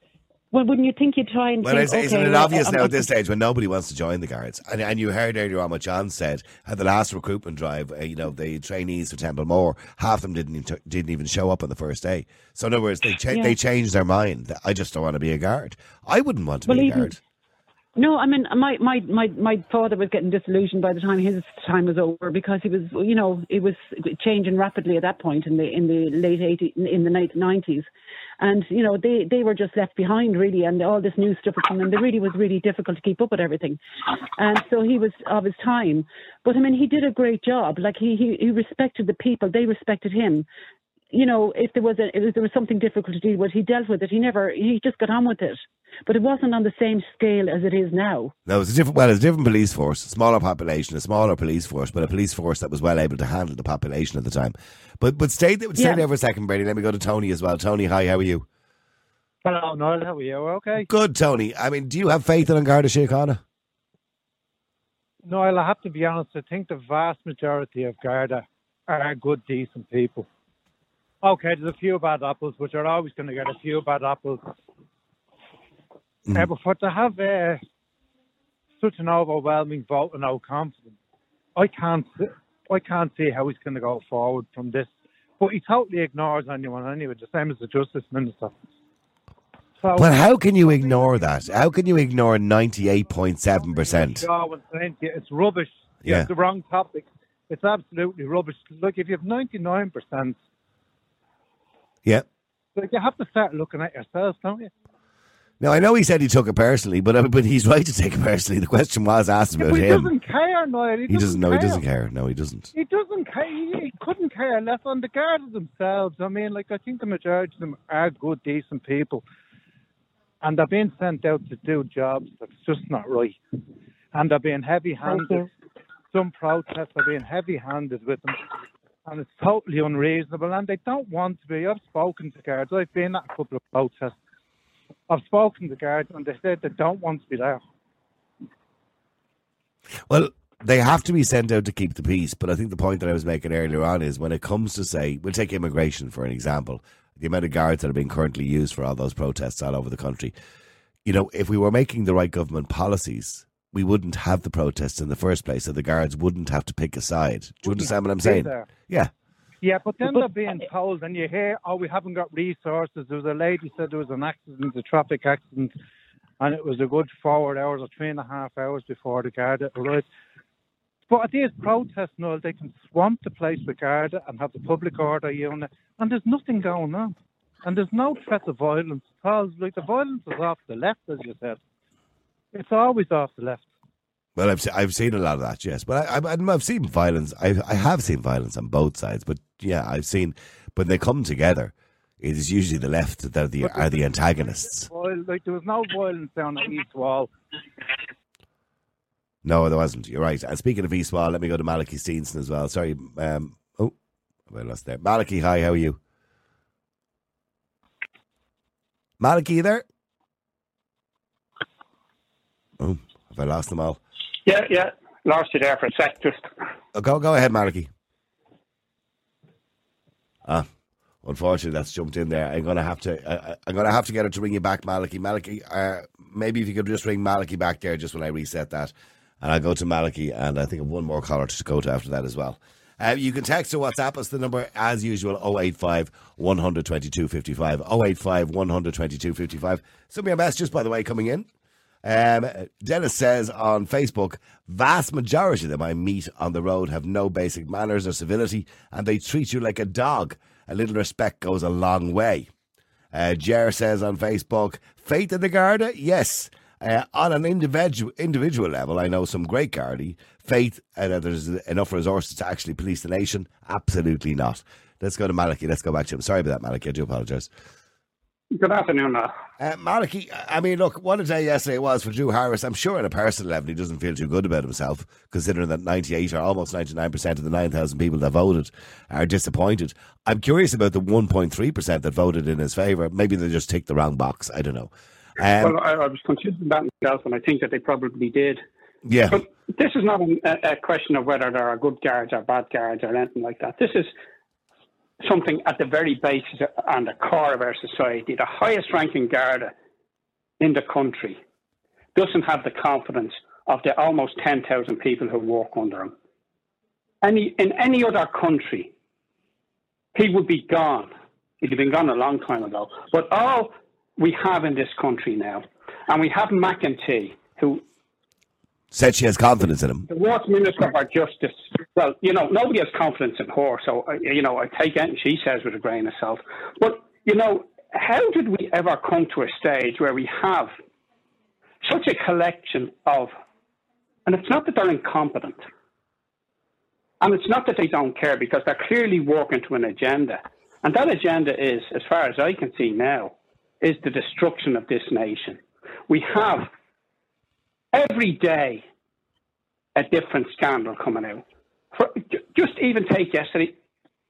well, wouldn't you think you'd try and Well, think, it's, isn't okay, it obvious I'm- now at this stage when nobody wants to join the guards? And, and you heard earlier on what John said at the last recruitment drive. Uh, you know, the trainees for Templemore, half of them didn't even, didn't even show up on the first day. So in other words, they cha- Yeah. they changed their mind. I just don't want to be a guard. I wouldn't want to Well, be a even- guard. No, I mean, my, my, my, my father was getting disillusioned by the time his time was over because he was, you know, it was changing rapidly at that point in the in the late 80s, in the late 90s, and you know they they were just left behind really, and all this new stuff was coming. It really was really difficult to keep up with everything, and so he was of his time. But I mean, he did a great job. Like he he, he respected the people, they respected him. You know, if there was a if there was something difficult to deal with, he dealt with it. He never he just got on with it. But it wasn't on the same scale as it is now. No, it's a different. Well, it's a different police force, smaller population, a smaller police force, but a police force that was well able to handle the population at the time. But but stay there, stay Yeah. there for a second, Brady. Let me go to Tony as well. Tony, hi, how are you? Hello, Noel. How are you? Okay. Good, Tony. I mean, do you have faith in Garda Síochána? Noel, I have to be honest. I think the vast majority of Garda are good, decent people. Okay, there's a few bad apples, which are always going to get a few bad apples. Uh, but for to have uh, such an overwhelming vote of no confidence, I can't, I can't see how he's going to go forward from this. But he totally ignores anyone anyway, the same as the Justice Minister. So, But how can you ignore that? How can you ignore ninety-eight point seven percent? Go and saying to you, It's rubbish. Yeah. have the wrong topic. It's absolutely rubbish. Look, if you have 99%, Yeah. like you have to start looking at yourselves, don't you? Now I know he said he took it personally, but uh, but he's right to take it personally. The question was asked Yeah, about but he him. doesn't care, Noel. He, He doesn't. No, he doesn't care. No, he doesn't. He doesn't care. He, he couldn't care less on the guards themselves. I mean, like, I think the majority of them are good, decent people. And they're being sent out to do jobs that's just not right. And they're being heavy handed. Some protests are being heavy handed with them. And it's totally unreasonable. And they don't want to be. I've spoken to guards. I've been at a couple of protests. I've spoken to guards and they said they don't want to be there. Well, they have to be sent out to keep the peace. But I think the point that I was making earlier on is when it comes to say, we'll take immigration for an example, the amount of guards that are being currently used for all those protests all over the country. You know, if we were making the right government policies, we wouldn't have the protests in the first place, so the guards wouldn't have to pick a side. Do you understand what I'm saying? There. Yeah. Yeah, but then they're being told, and you hear, oh, we haven't got resources. There was a lady said there was an accident, a traffic accident, and it was a good four hours or three and a half hours before the Garda arrived. But at these protests, Noel, they can swamp the place with Garda and have the public order unit, and there's nothing going on. And there's no threat of violence at all. Like the violence is off the left, as you said. It's always off the left. Well, I've I've seen a lot of that, yes, but I, I I've seen violence. I I have seen violence on both sides, but yeah, I've seen when they come together, it is usually the left that are the are the antagonists. Well, like there was no violence down at East Wall. No, there wasn't. You're right. And speaking of East Wall, let me go to Malachi Steenson as well. Sorry, um, oh, I lost there. Malachi, hi, how are you? Malachi, you there? Oh, have I lost them all? Yeah, yeah. Lost you there for a sec. Just Oh, go go ahead, Maliki. Ah, unfortunately, that's jumped in there. I'm gonna have to. I, I'm gonna have to get her to ring you back, Maliki. Maliki, uh, maybe if you could just ring Maliki back there, just when I reset that, and I'll go to Maliki, and I think of one more caller to go to after that as well. Uh, you can text or WhatsApp us the number as usual 085 122 55 085 122 55. Some of your messages, by the way, coming in. Um, Dennis says on Facebook, vast majority of them I meet on the road have no basic manners or civility, and they treat you like a dog. A little respect goes a long way. Uh, Jer says on Facebook, faith in the Garda, yes. Uh, on an individual individual level, I know some great Gardaí. Faith uh, that there's enough resources to actually police the nation, absolutely not. Let's go to Malachi. Let's go back to him. Sorry about that, Malachi. I do apologise. Good afternoon. Uh, Uh, I mean, look, what a day yesterday was for Drew Harris. I'm sure on a personal level he doesn't feel too good about himself, considering that 98 or almost 99% of the 9,000 people that voted are disappointed. I'm curious about the 1.3% that voted in his favour. Maybe they just ticked the wrong box. I don't know. Um, well, I, I was considering that myself, and I think that they probably did. yeah. But this is not a, a question of whether there are good guards or bad guards or anything like that. This is something at the very basis and the core of our society. The highest ranking Garda in the country doesn't have the confidence of the almost 10,000 people who work under him. Any, in any other country, he would be gone. He'd have been gone a long time ago. But all we have in this country now, and we have McEntee, who Said she has confidence in him. the worst minister for justice. Well, you know, nobody has confidence in her, so uh, you know, I take anything she says with a grain of salt. But you know, how did we ever come to a stage where we have such a collection of, and it's not that they're incompetent, and it's not that they don't care because they're clearly working to an agenda, and that agenda is, as far as I can see now, is the destruction of this nation. We have every day a different scandal coming out. For, just even take yesterday,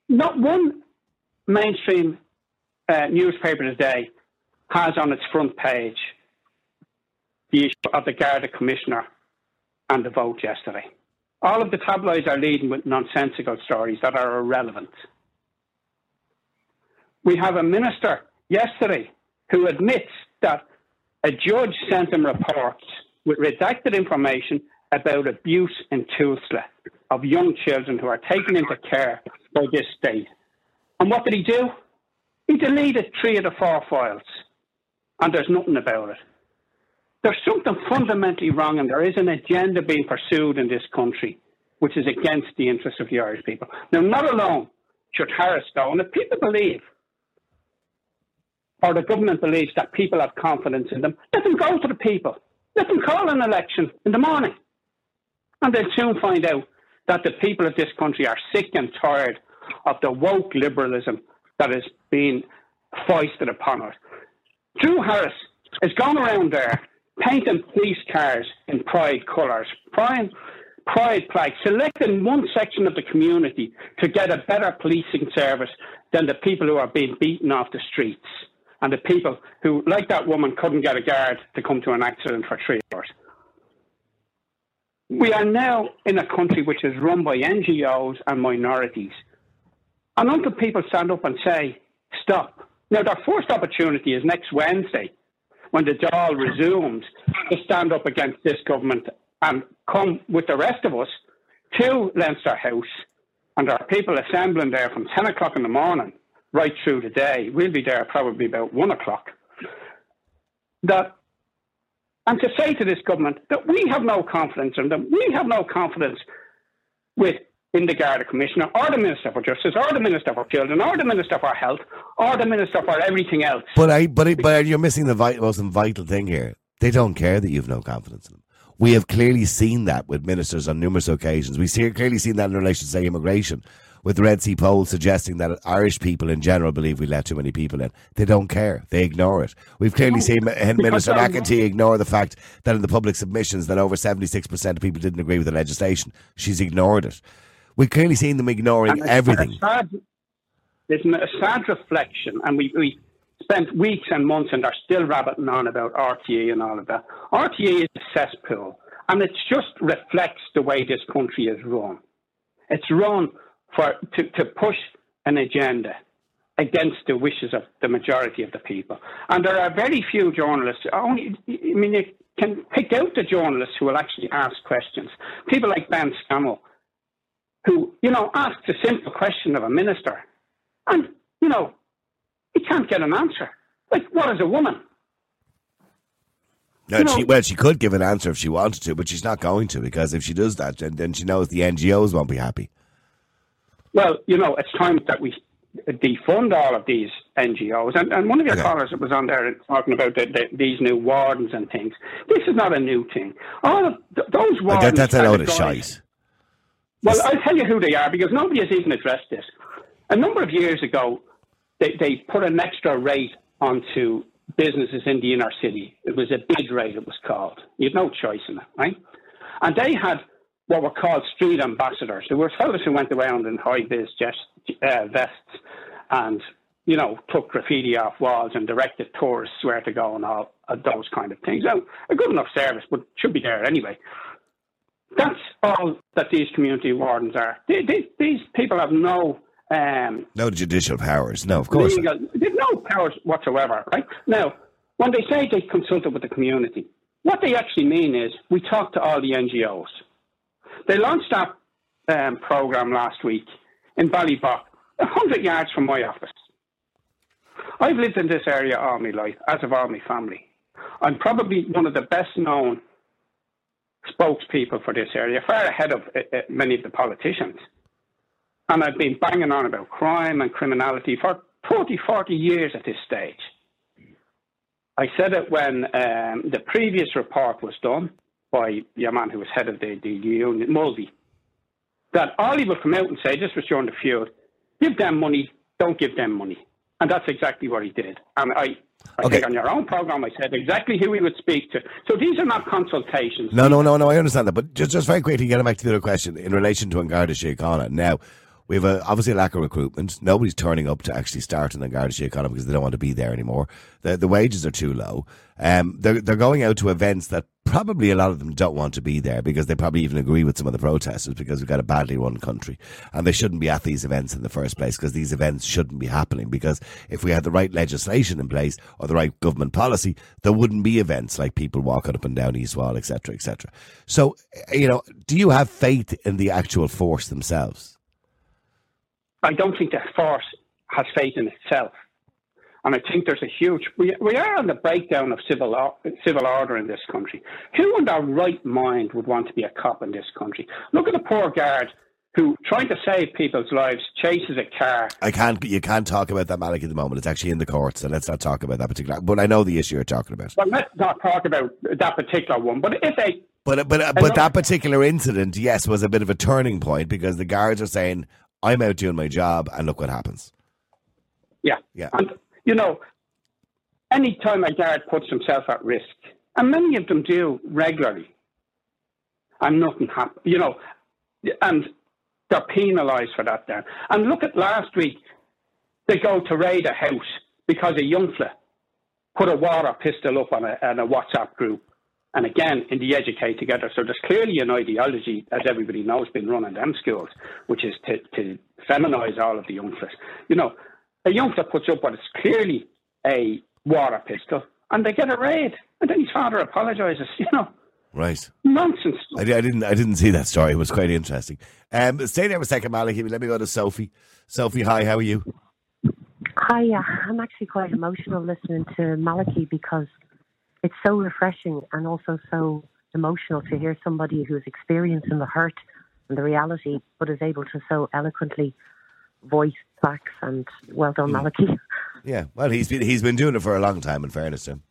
not one mainstream uh, newspaper today has on its front page the issue of the Garda Commissioner and the vote yesterday. All of the tabloids are leading with nonsensical stories that are irrelevant. We have a minister yesterday who admits that a judge sent him reports with redacted information about abuse in Tusla of young children who are taken into care by this state. And what did he do? He deleted three of the four files, and there's nothing about it. There's something fundamentally wrong, and there is an agenda being pursued in this country which is against the interests of the Irish people. Now, not alone should Harris go, and if people believe, or the government believes that people have confidence in them, let them go to the people. Let them call an election in the morning. And they'll soon find out that the people of this country are sick and tired of the woke liberalism that is being foisted upon us. Drew Harris has gone around there painting police cars in pride colours, pride, pride flags, selecting one section of the community to get a better policing service than the people who are being beaten off the streets and the people who, like that woman, couldn't get a guard to come to an accident for three hours. We are now in a country which is run by NGOs and minorities. And until people stand up and say, stop. Now, their first opportunity is next Wednesday when the Dáil resumes to stand up against this government and come with the rest of us to Leinster House. And there are people assembling there from 10 o'clock in the morning right through the day. We'll be there probably about 1 o'clock. That and to say to this government that we have no confidence in them, we have no confidence with in the Garda Commissioner, or the Minister for Justice, or the Minister for Children, or the Minister for Health, or the Minister for everything else. But I, but I, but you're missing the vital, most vital thing here. They don't care that you've no confidence in them. We have clearly seen that with ministers on numerous occasions. We see clearly seen that in relation to say immigration with the Red C poll suggesting that Irish people in general believe we let too many people in. They don't care. They ignore it. We've clearly seen Minister McEntee ignore the fact that in the public submissions that over 76% of people didn't agree with the legislation. She's ignored it. We've clearly seen them ignoring it's everything. A sad, it's a sad reflection, and we, we spent weeks and months and are still rabbiting on about RTÉ and all of that. RTÉ is a cesspool, and it just reflects the way this country is run. It's run for to, to push an agenda against the wishes of the majority of the people. And there are very few journalists. Only, I mean, you can pick out the journalists who will actually ask questions. People like Ben Scallan, who you know asks a simple question of a minister, and you know he can't get an answer. Like, what is a woman? No, she, well, she could give an answer if she wanted to, but she's not going to because if she does that, then, then she knows the NGOs won't be happy. Well, you know, it's time that we defund all of these NGOs. And, and one of your okay. callers was on there talking about the, the, these new wardens and things. This is not a new thing. All of th- those wardens. That, that's a load of shite. Well, I'll tell you who they are because nobody has even addressed this. A number of years ago, they, they put an extra rate onto businesses in the inner city. It was a bid rate, it was called. You had no choice in it, right? And they had what were called street ambassadors. There were fellows who went around in high vis uh, vests and, you know, took graffiti off walls and directed tourists where to go and all uh, those kind of things. Now, a good enough service, but should be there anyway. That's all that these community wardens are. They, they, these people have no um, no judicial powers. No, of course. Legal, they've no powers whatsoever. Right now, when they say they consulted with the community, what they actually mean is we talked to all the NGOs. They launched that um, program last week in Ballybough, 100 yards from my office. I've lived in this area all my life, as have all my family. I'm probably one of the best known spokespeople for this area, far ahead of uh, uh, many of the politicians. And I've been banging on about crime and criminality for 30, 40 years at this stage. I said it when um, the previous report was done by your man who was head of the, the union, Mulvey, that Ollie will come out and say, this was during the feud, give them money, don't give them money. And that's exactly what he did. And I, I okay. think on your own program, I said exactly who he would speak to. So these are not consultations. No, no, no, no. I understand that, but just just very quickly, getting back to the other question in relation to Garda Síochána. Now, we have a, obviously a lack of recruitment. Nobody's turning up to actually start in the Garda Síochána because they don't want to be there anymore. The, the wages are too low. Um, they're, they're going out to events that probably a lot of them don't want to be there because they probably even agree with some of the protesters because we've got a badly run country and they shouldn't be at these events in the first place because these events shouldn't be happening because if we had the right legislation in place or the right government policy there wouldn't be events like people walking up and down East Wall etc etc so you know do you have faith in the actual force themselves I don't think the force has faith in itself. And I think there's a huge. We, we are on the breakdown of civil civil order in this country. Who in their right mind would want to be a cop in this country? Look at the poor guard who, trying to save people's lives, chases a car. I can't. You can't talk about that, Malachy, at the moment. It's actually in the courts, so let's not talk about that particular. But I know the issue you're talking about. Well, let's not talk about that particular one. But if they but but but that particular incident, yes, was a bit of a turning point because the guards are saying, I'm out doing my job, and look what happens. Yeah, yeah. And you know, any time a guard puts himself at risk, and many of them do regularly, and nothing happens. You know, and they're penalised for that. Then, and look at last week, they go to raid a house because a young fella put a water pistol up on a, on a WhatsApp group. And again, in the Educate Together. So there's clearly an ideology, as everybody knows, been running them schools, which is to, to feminise all of the youngsters. You know, a youngster puts up what is clearly a water pistol, and they get a raid, and then his father apologises. You know, Right. nonsense. I, I didn't. I didn't see that story. It was quite interesting. Um, stay there for a second, Malachy. Let me go to Sophie. Sophie, hi. How are you? Hi, uh, I'm actually quite emotional listening to Malachy because it's so refreshing and also so emotional to hear somebody who's experiencing the hurt and the reality, but is able to so eloquently voice facts. And well done, Malachy. Yeah. Well, he's been he's been doing it for a long time. In fairness to him.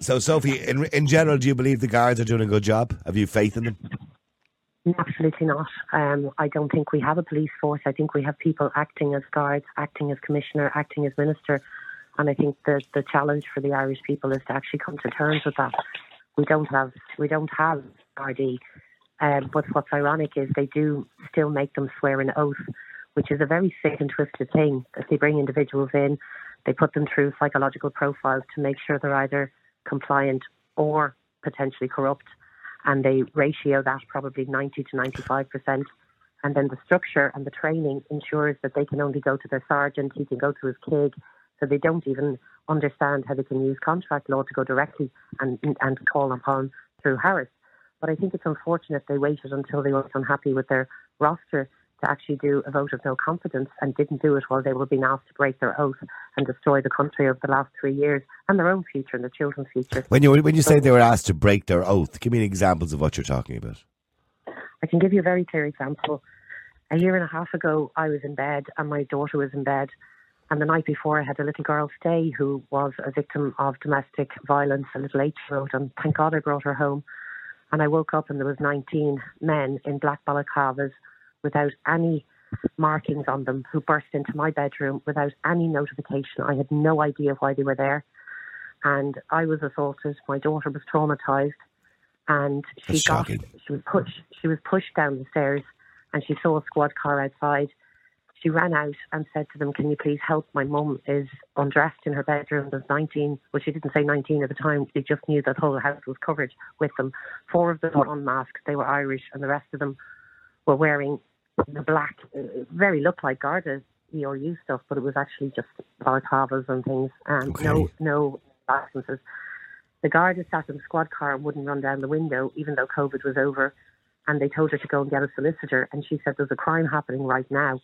So, Sophie, in in general, do you believe the guards are doing a good job? Have you faith in them? Absolutely not. Um, I don't think we have a police force. I think we have people acting as guards, acting as commissioner, acting as minister. And I think the the challenge for the Irish people is to actually come to terms with that. We don't have we don't have RD. Um, but what's ironic is they do still make them swear an oath, which is a very sick and twisted thing. That they bring individuals in, they put them through psychological profiles to make sure they're either compliant or potentially corrupt, and they ratio that probably 90 to 95 percent. And then the structure and the training ensures that they can only go to their sergeant, he can go to his KIG, so they don't even understand how they can use contract law to go directly and and call upon Drew Harris. But I think it's unfortunate they waited until they were unhappy with their roster to actually do a vote of no confidence and didn't do it while they were being asked to break their oath and destroy the country over the last three years and their own future and their children's future. When you when you say they were asked to break their oath, give me examples of what you're talking about. I can give you a very clear example. A year and a half ago, I was in bed and my daughter was in bed. And the night before, I had a little girl stay who was a victim of domestic violence, a little eight year old. And thank God I brought her home. And I woke up and there was 19 men in black balaclavas without any markings on them who burst into my bedroom without any notification. I had no idea why they were there. And I was assaulted. My daughter was traumatized. And she That's got shocking. she was pushed she was pushed down the stairs and she saw a squad car outside. She ran out and said to them, Can you please help? My mum is undressed in her bedroom. There's 19. Well, she didn't say 19 at the time. She just knew that the whole house was covered with them. Four of them were unmasked. They were Irish, and the rest of them were wearing the black, uh, very looked like Garda ERU stuff, but it was actually just balaclavas and things, and no no licenses. The Garda sat in the squad car and wouldn't run down the window, even though COVID was over. And they told her to go and get a solicitor, and she said there's a crime happening right now,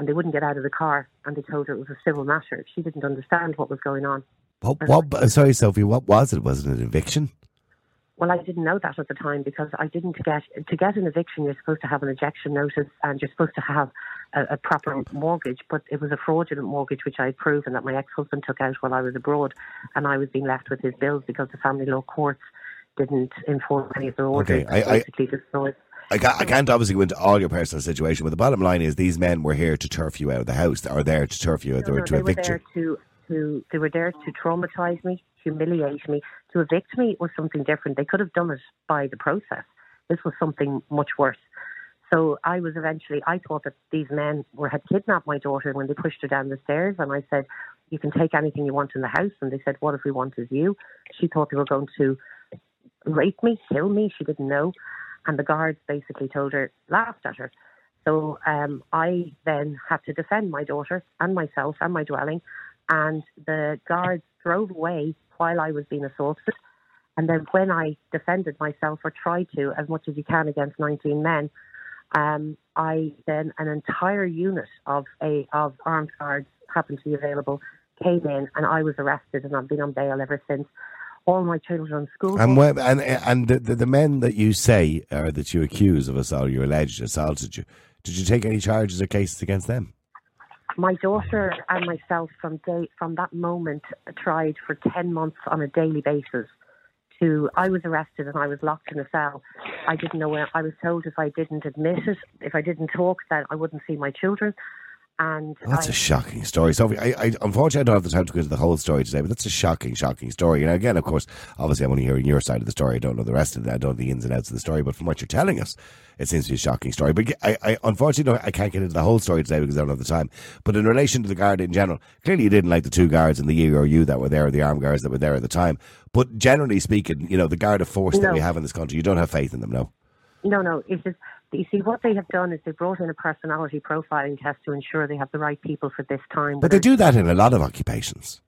and they wouldn't get out of the car. And they told her it was a civil matter. She didn't understand what was going on. What? what sorry, Sophie. What was it? Was it an eviction? Well, I didn't know that at the time because I didn't get to get an eviction. You're supposed to have an ejection notice and you're supposed to have a, a proper mortgage. But it was a fraudulent mortgage, which I had proven that my ex-husband took out while I was abroad, and I was being left with his bills because the family law courts didn't enforce any of the orders. Okay, I- I- basically destroyed. I can't, I can't obviously go into all your personal situation, but the bottom line is these men were here to turf you out of the house, or there to turf you out, No, no, to they were there you. to, to they were there to traumatize me, humiliate me. To evict me was something different. They could have done it by the process. This was something much worse. So I was eventually. I thought that these men were had kidnapped my daughter when they pushed her down the stairs, and I said, "You can take anything you want in the house." And they said, "What if we want is you?" She thought they were going to rape me, kill me. She didn't know, and the guards basically told her, laughed at her. So um, I then had to defend my daughter and myself and my dwelling, and the guards drove away while I was being assaulted. And then when I defended myself or tried to, as much as you can against 19 men, um, I then an entire unit of a of armed guards happened to be available, came in, and I was arrested, and I've been on bail ever since. All my children are in school. And when, and and the, the, the men that you say or that you accuse of assault, you alleged assaulted you, did you take any charges or cases against them? my daughter and myself from day from that moment tried for 10 months on a daily basis to I was arrested and I was locked in a cell. I didn't know where I was told if I didn't admit it, if I didn't talk that I wouldn't see my children. And That's I, a shocking story. Sophie, I, I, unfortunately, I don't have the time to go into the whole story today, but that's a shocking, shocking story. And again, of course, obviously, I'm only hearing your side of the story. I don't know the rest of it. I don't know the ins and outs of the story. But from what you're telling us, it seems to be a shocking story. But I, I unfortunately, no, I can't get into the whole story today because I don't have the time. But in relation to the guard in general, clearly you didn't like the two guards in the ERU that were there, the armed guards that were there at the time. But generally speaking, you know, the guard of force that we have in this country, you don't have faith in them, no? No, no. It's just you see what they have done is they brought in a personality profiling test to ensure they have the right people for this time. But they do that in a lot of occupations.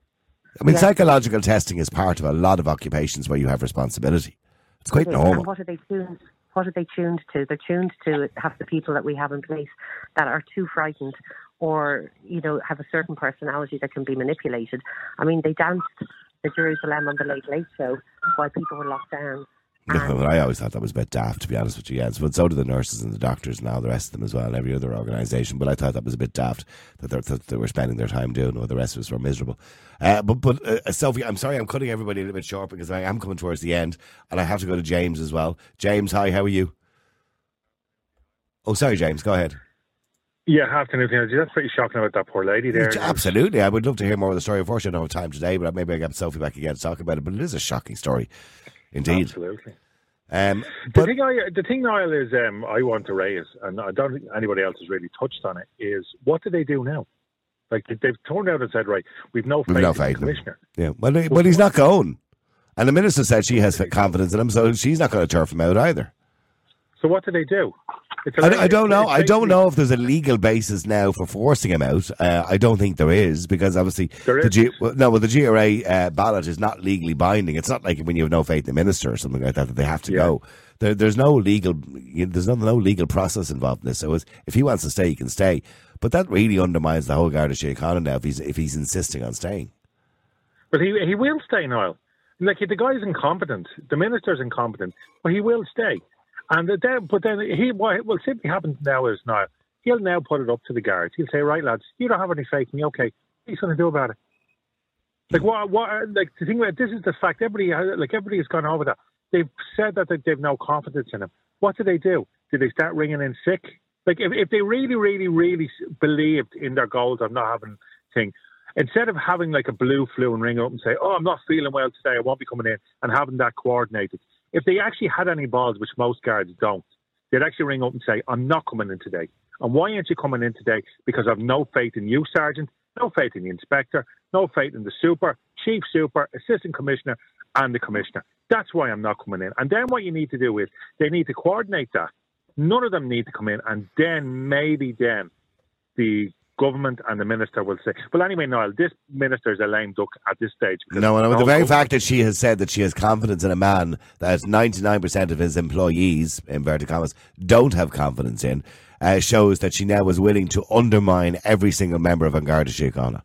I mean, Yeah. psychological testing is part of a lot of occupations where you have responsibility. It's quite It normal. And what are they tuned? What are they tuned to? They're tuned to have the people that we have in place that are too frightened, or you know, have a certain personality that can be manipulated. I mean, they danced the Jerusalema on the Late Late Show while people were locked down. No, but I always thought that was a bit daft, to be honest with you. Yes, but so do the nurses and the doctors and all the rest of them as well, and every other organisation. But I thought that was a bit daft that, they're, that they were spending their time doing, while the rest of us were miserable. Uh, but but uh, Sophie, I'm sorry, I'm cutting everybody a little bit short because I am coming towards the end, and I have to go to James as well. James, hi, how are you? Oh, sorry, James, go ahead. Yeah, afternoon. Energy. That's pretty shocking about that poor lady there. Absolutely, I would love to hear more of the story. Unfortunately, I don't have time today, but maybe I get Sophie back again to talk about it. But it is a shocking story, indeed. Absolutely. Um, the thing, I, the thing, Niall, is um, I want to raise, and I don't think anybody else has really touched on it. Is what do they do now? Like they've turned out and said, right, we've no faith We've no in the faith in him. commissioner. Yeah, well, he- but he's not going. And the minister said she has confidence in him, so she's not going to turf him out either. So what do they do? I, I don't know. I don't know if there's a legal basis now for forcing him out. Uh, I don't think there is because obviously There the. G, well, no, well the GRA uh, ballot is not legally binding. It's not like when you have no faith in the minister or something like that that they have to go. There, there's no legal. You there's no, no legal process involved in this. So it's, if he wants to stay, he can stay. But that really undermines the whole Garda Síochána now if he's if he's insisting on staying. But he he will stay, Niall. Like the guy's incompetent, the minister's incompetent, but he will stay. And then, but then he what will simply happen now is now he'll now put it up to the guards. He'll say, right, lads, you don't have any faith in me. Okay, what are you going to do about it? Like what? What? Like the thing about this is the fact. Everybody, like everybody has gone over that. They've said that they- they've no confidence in him. What do they do? Do they start ringing in sick? Like if, if they really, really, really believed in their goals of not having thing, instead of having like a blue flu and ring up and say, "Oh, I'm not feeling well today. I won't be coming in," and having that coordinated, if they actually had any balls, which most guards don't, they'd actually ring up and say, "I'm not coming in today." And why aren't you coming in today? Because I've no faith in you, Sergeant. No faith in the inspector. No faith in the super, chief super, assistant commissioner, and the commissioner. That's why I'm not coming in. And then what you need to do is they need to coordinate that. None of them need to come in, and then maybe then the government and the minister will say, "Well, anyway, Niall, this minister is a lame duck at this stage." because No, and no the very fact that she has said that she has confidence in a man that 99% of his employees, inverted commas, don't have confidence in, uh, shows that she now is willing to undermine every single member of An Garda Síochána.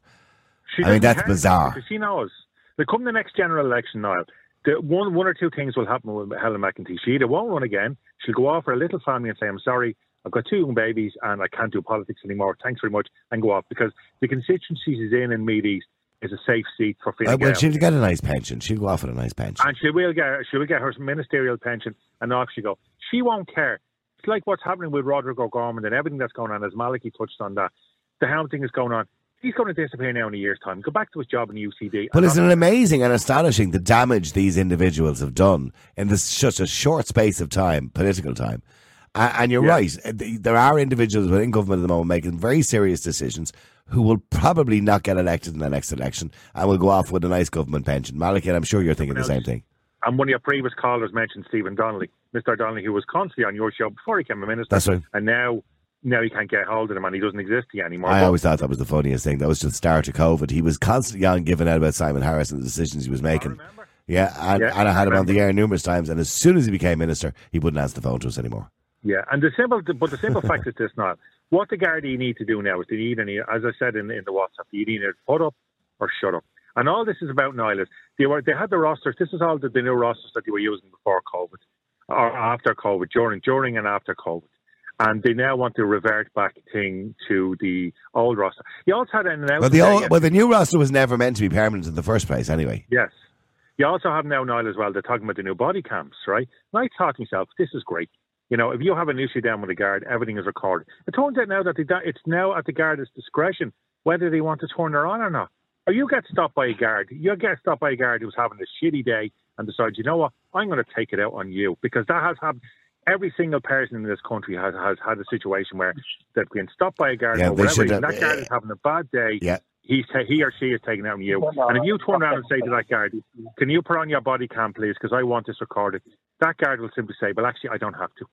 I mean, that's bizarre. She knows. Like, come the next general election, Niall, the one, one or two things will happen with Helen McEntee. She either won't run again, she'll go off her little family and say, I'm sorry, I've got two young babies and I can't do politics anymore. Thanks very much, and go off. Because the constituency she's in in Meath East is a safe seat for Fine Uh, well, she'll get a nice pension. She'll go off with a nice pension. And she will get she will get her ministerial pension, and off she go. She won't care. It's like what's happening with Roderick O'Gorman and everything that's going on. As Malachy touched on that, the hound thing is going on. He's going to disappear now in a year's time. Go back to his job in the UCD. But isn't it amazing and astonishing the damage these individuals have done in this such a short space of time, political time? A- And you're Yeah. right. uh, There are individuals within government at the moment making very serious decisions who will probably not get elected in the next election and will go off with a nice government pension. Malachy, I'm sure you're thinking the same thing. And one of your previous callers mentioned Stephen Donnelly, Mr. Donnelly, who was constantly on your show before he became a minister. That's right. And now, now he can't get hold of him, and he doesn't exist here anymore. I always thought that was the funniest thing. That was just the start of COVID. He was constantly on giving out about Simon Harris and the decisions he was making. Yeah, and, Yeah, and I had him on the air numerous times. And as soon as he became minister, he wouldn't answer the phone to us anymore. Yeah, and the simple, but the simple fact is this: now, what the Gardaí need to do now is they need, any, as I said in, in the WhatsApp, you need to put up or shut up. And all this is about Niall is they were they had the rosters. This is all the, the new rosters that they were using before COVID or after COVID, during during and after COVID. And they now want to revert back thing to the old roster. You also had an announcement. Well, the old, well, the new roster was never meant to be permanent in the first place, anyway. Yes. You also have now, Niall, as well, they're talking about the new body cams, right? And I thought to myself, this is great. You know, if you have an issue down with a guard, everything is recorded. It turns out now that the, it's now at the guard's discretion whether they want to turn her on or not. Or you get stopped by a guard. You get stopped by a guard who's having a shitty day and decides, you know what, I'm going to take it out on you because that has happened. Every single person in this country has, has had a situation where they've been stopped by a guard Yeah, for they whatever should reason. have- That guard is having a bad day. Yeah. He's ta- he or she is taking it out on you. And if you turn around and say to that guard, can you put on your body cam, please, because I want this recorded, that guard will simply say, well, actually, I don't have to.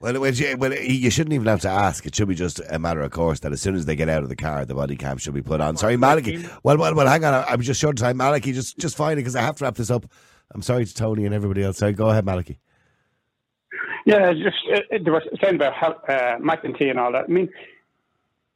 Well, well, you, well, you shouldn't even have to ask. It should be just a matter of course that as soon as they get out of the car, the body cam should be put on. Sorry, Malachy. Well, well, well hang on. I- I'm just short of time. Malachy, just just fine because I have to wrap this up. I'm sorry to Tony and everybody else. Sorry, go ahead, Malachy. Yeah, just uh, there was saying about how, uh, McEntee and all that. I mean,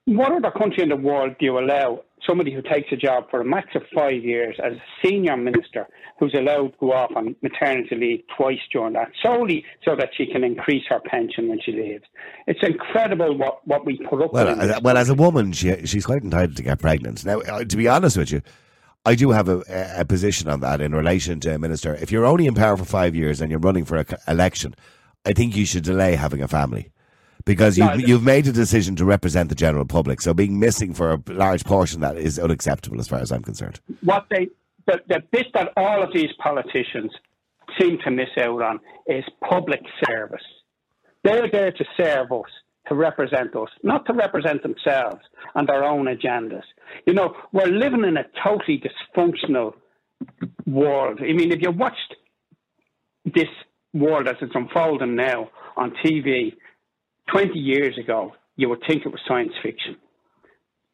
what other country in the world do you allow somebody who takes a job for a max of five years as a senior minister who's allowed to go off on maternity leave twice during that, solely so that she can increase her pension when she leaves? It's incredible what, what we put up Well, with. uh, well, as a woman, she she's quite entitled to get pregnant. Now, uh, to be honest with you, I do have a, a position on that in relation to a minister. If you're only in power for five years and you're running for an election, I think you should delay having a family. Because you've, you've made a decision to represent the general public. So being missing for a large portion of that is unacceptable as far as I'm concerned. what they the, the bit that all of these politicians seem to miss out on is public service. They're there to serve us, to represent us, not to represent themselves and their own agendas. You know, we're living in a totally dysfunctional world. I mean, if you watched this world as it's unfolding now on TV 20 years ago, you would think it was science fiction.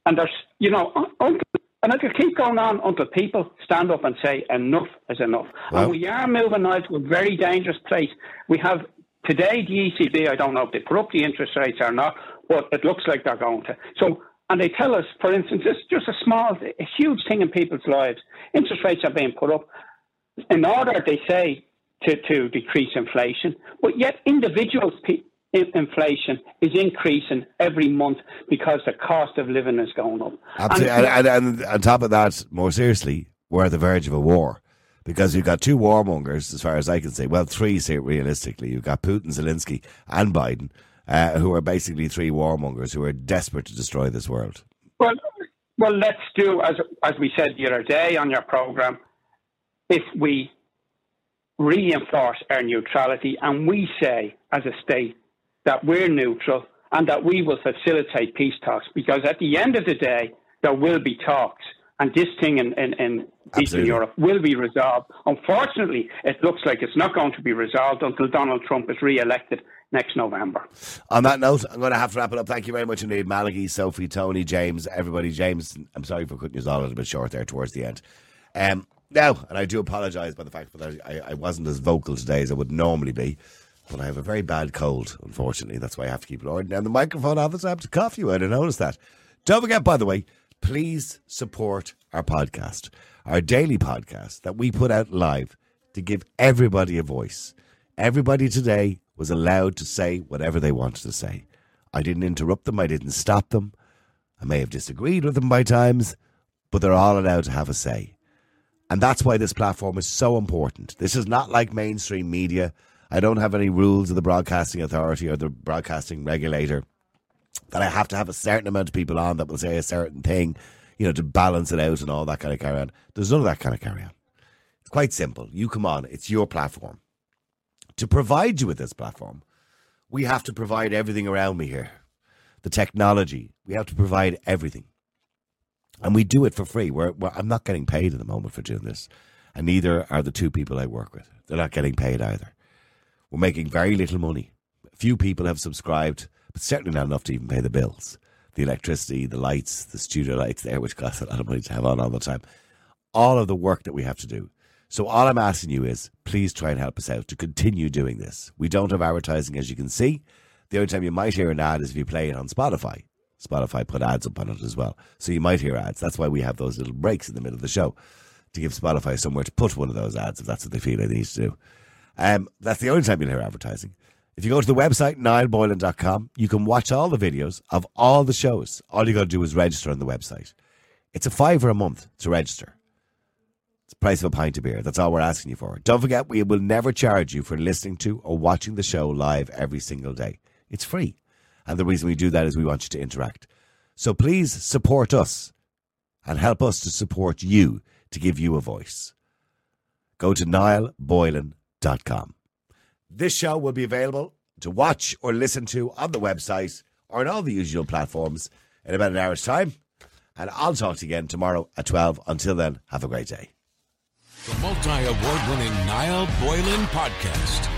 And there's, you know, and it'll keep going on until people stand up and say enough is enough. And we are moving now to a very dangerous place. We have today the ECB. I don't know if they put up the interest rates or not, but it looks like they're going to. So, and they tell us, for instance, it's just a small, a huge thing in people's lives. Interest rates are being put up in order, they say, to, to decrease inflation, but yet individuals' pe- inflation is increasing every month because the cost of living is going up. Absolutely. And- And, and, and on top of that, more seriously, we're at the verge of a war because you've got two warmongers, as far as I can say. Well, three, say realistically. You've got Putin, Zelensky, and Biden, uh, who are basically three warmongers who are desperate to destroy this world. Well, well, let's do as as we said the other day on your program. If we reinforce our neutrality and we say, as a state, that we're neutral and that we will facilitate peace talks, because at the end of the day, there will be talks, and this thing in, in, in Eastern Europe will be resolved. Unfortunately, it looks like it's not going to be resolved until Donald Trump is re-elected next November. On that note, I'm going to have to wrap it up. Thank you very much indeed, Malachy, Sophie, Tony, James, everybody. James, I'm sorry for cutting you all a little bit short there towards the end. Um, now, and I do apologise by the fact that I, I wasn't as vocal today as I would normally be, but I have a very bad cold, unfortunately. That's why I have to keep ordered. And the microphone off, so I have to cough you out. I noticed that. Don't forget, by the way, please support our podcast, our daily podcast that we put out live to give everybody a voice. Everybody today was allowed to say whatever they wanted to say. I didn't interrupt them, I didn't stop them. I may have disagreed with them by times, but they're all allowed to have a say. And that's why this platform is so important. This is not like mainstream media. I don't have any rules of the Broadcasting Authority or the Broadcasting Regulator that I have to have a certain amount of people on that will say a certain thing, you know, to balance it out and all that kind of carry on. There's none of that kind of carry on. It's quite simple. You come on, it's your platform. To provide you with this platform, we have to provide everything around me here. The technology, we have to provide everything. And we do it for free. We're, we're, I'm not getting paid at the moment for doing this. And neither are the two people I work with. They're not getting paid either. We're making very little money. Few people have subscribed, but certainly not enough to even pay the bills. The electricity, the lights, the studio lights there, which cost a lot of money to have on all the time. All of the work that we have to do. So all I'm asking you is please try and help us out to continue doing this. We don't have advertising as you can see. The only time you might hear an ad is if you play it on Spotify. Spotify put ads up on it as well. So you might hear ads. That's why we have those little breaks in the middle of the show to give Spotify somewhere to put one of those ads if that's what they feel they need to do. Um, that's the only time you'll hear advertising. If you go to the website, niallboylan.com, you can watch all the videos of all the shows. All you got to do is register on the website. It's a fiver a month to register. It's the price of a pint of beer. That's all we're asking you for. Don't forget, we will never charge you for listening to or watching the show live every single day. It's free. And the reason we do that is we want you to interact. So please support us and help us to support you to give you a voice. Go to niallboylan.com. This show will be available to watch or listen to on the website or on all the usual platforms in about an hour's time. And I'll talk to you again tomorrow at 12. Until then, have a great day. The multi award winning Niall Boylan podcast.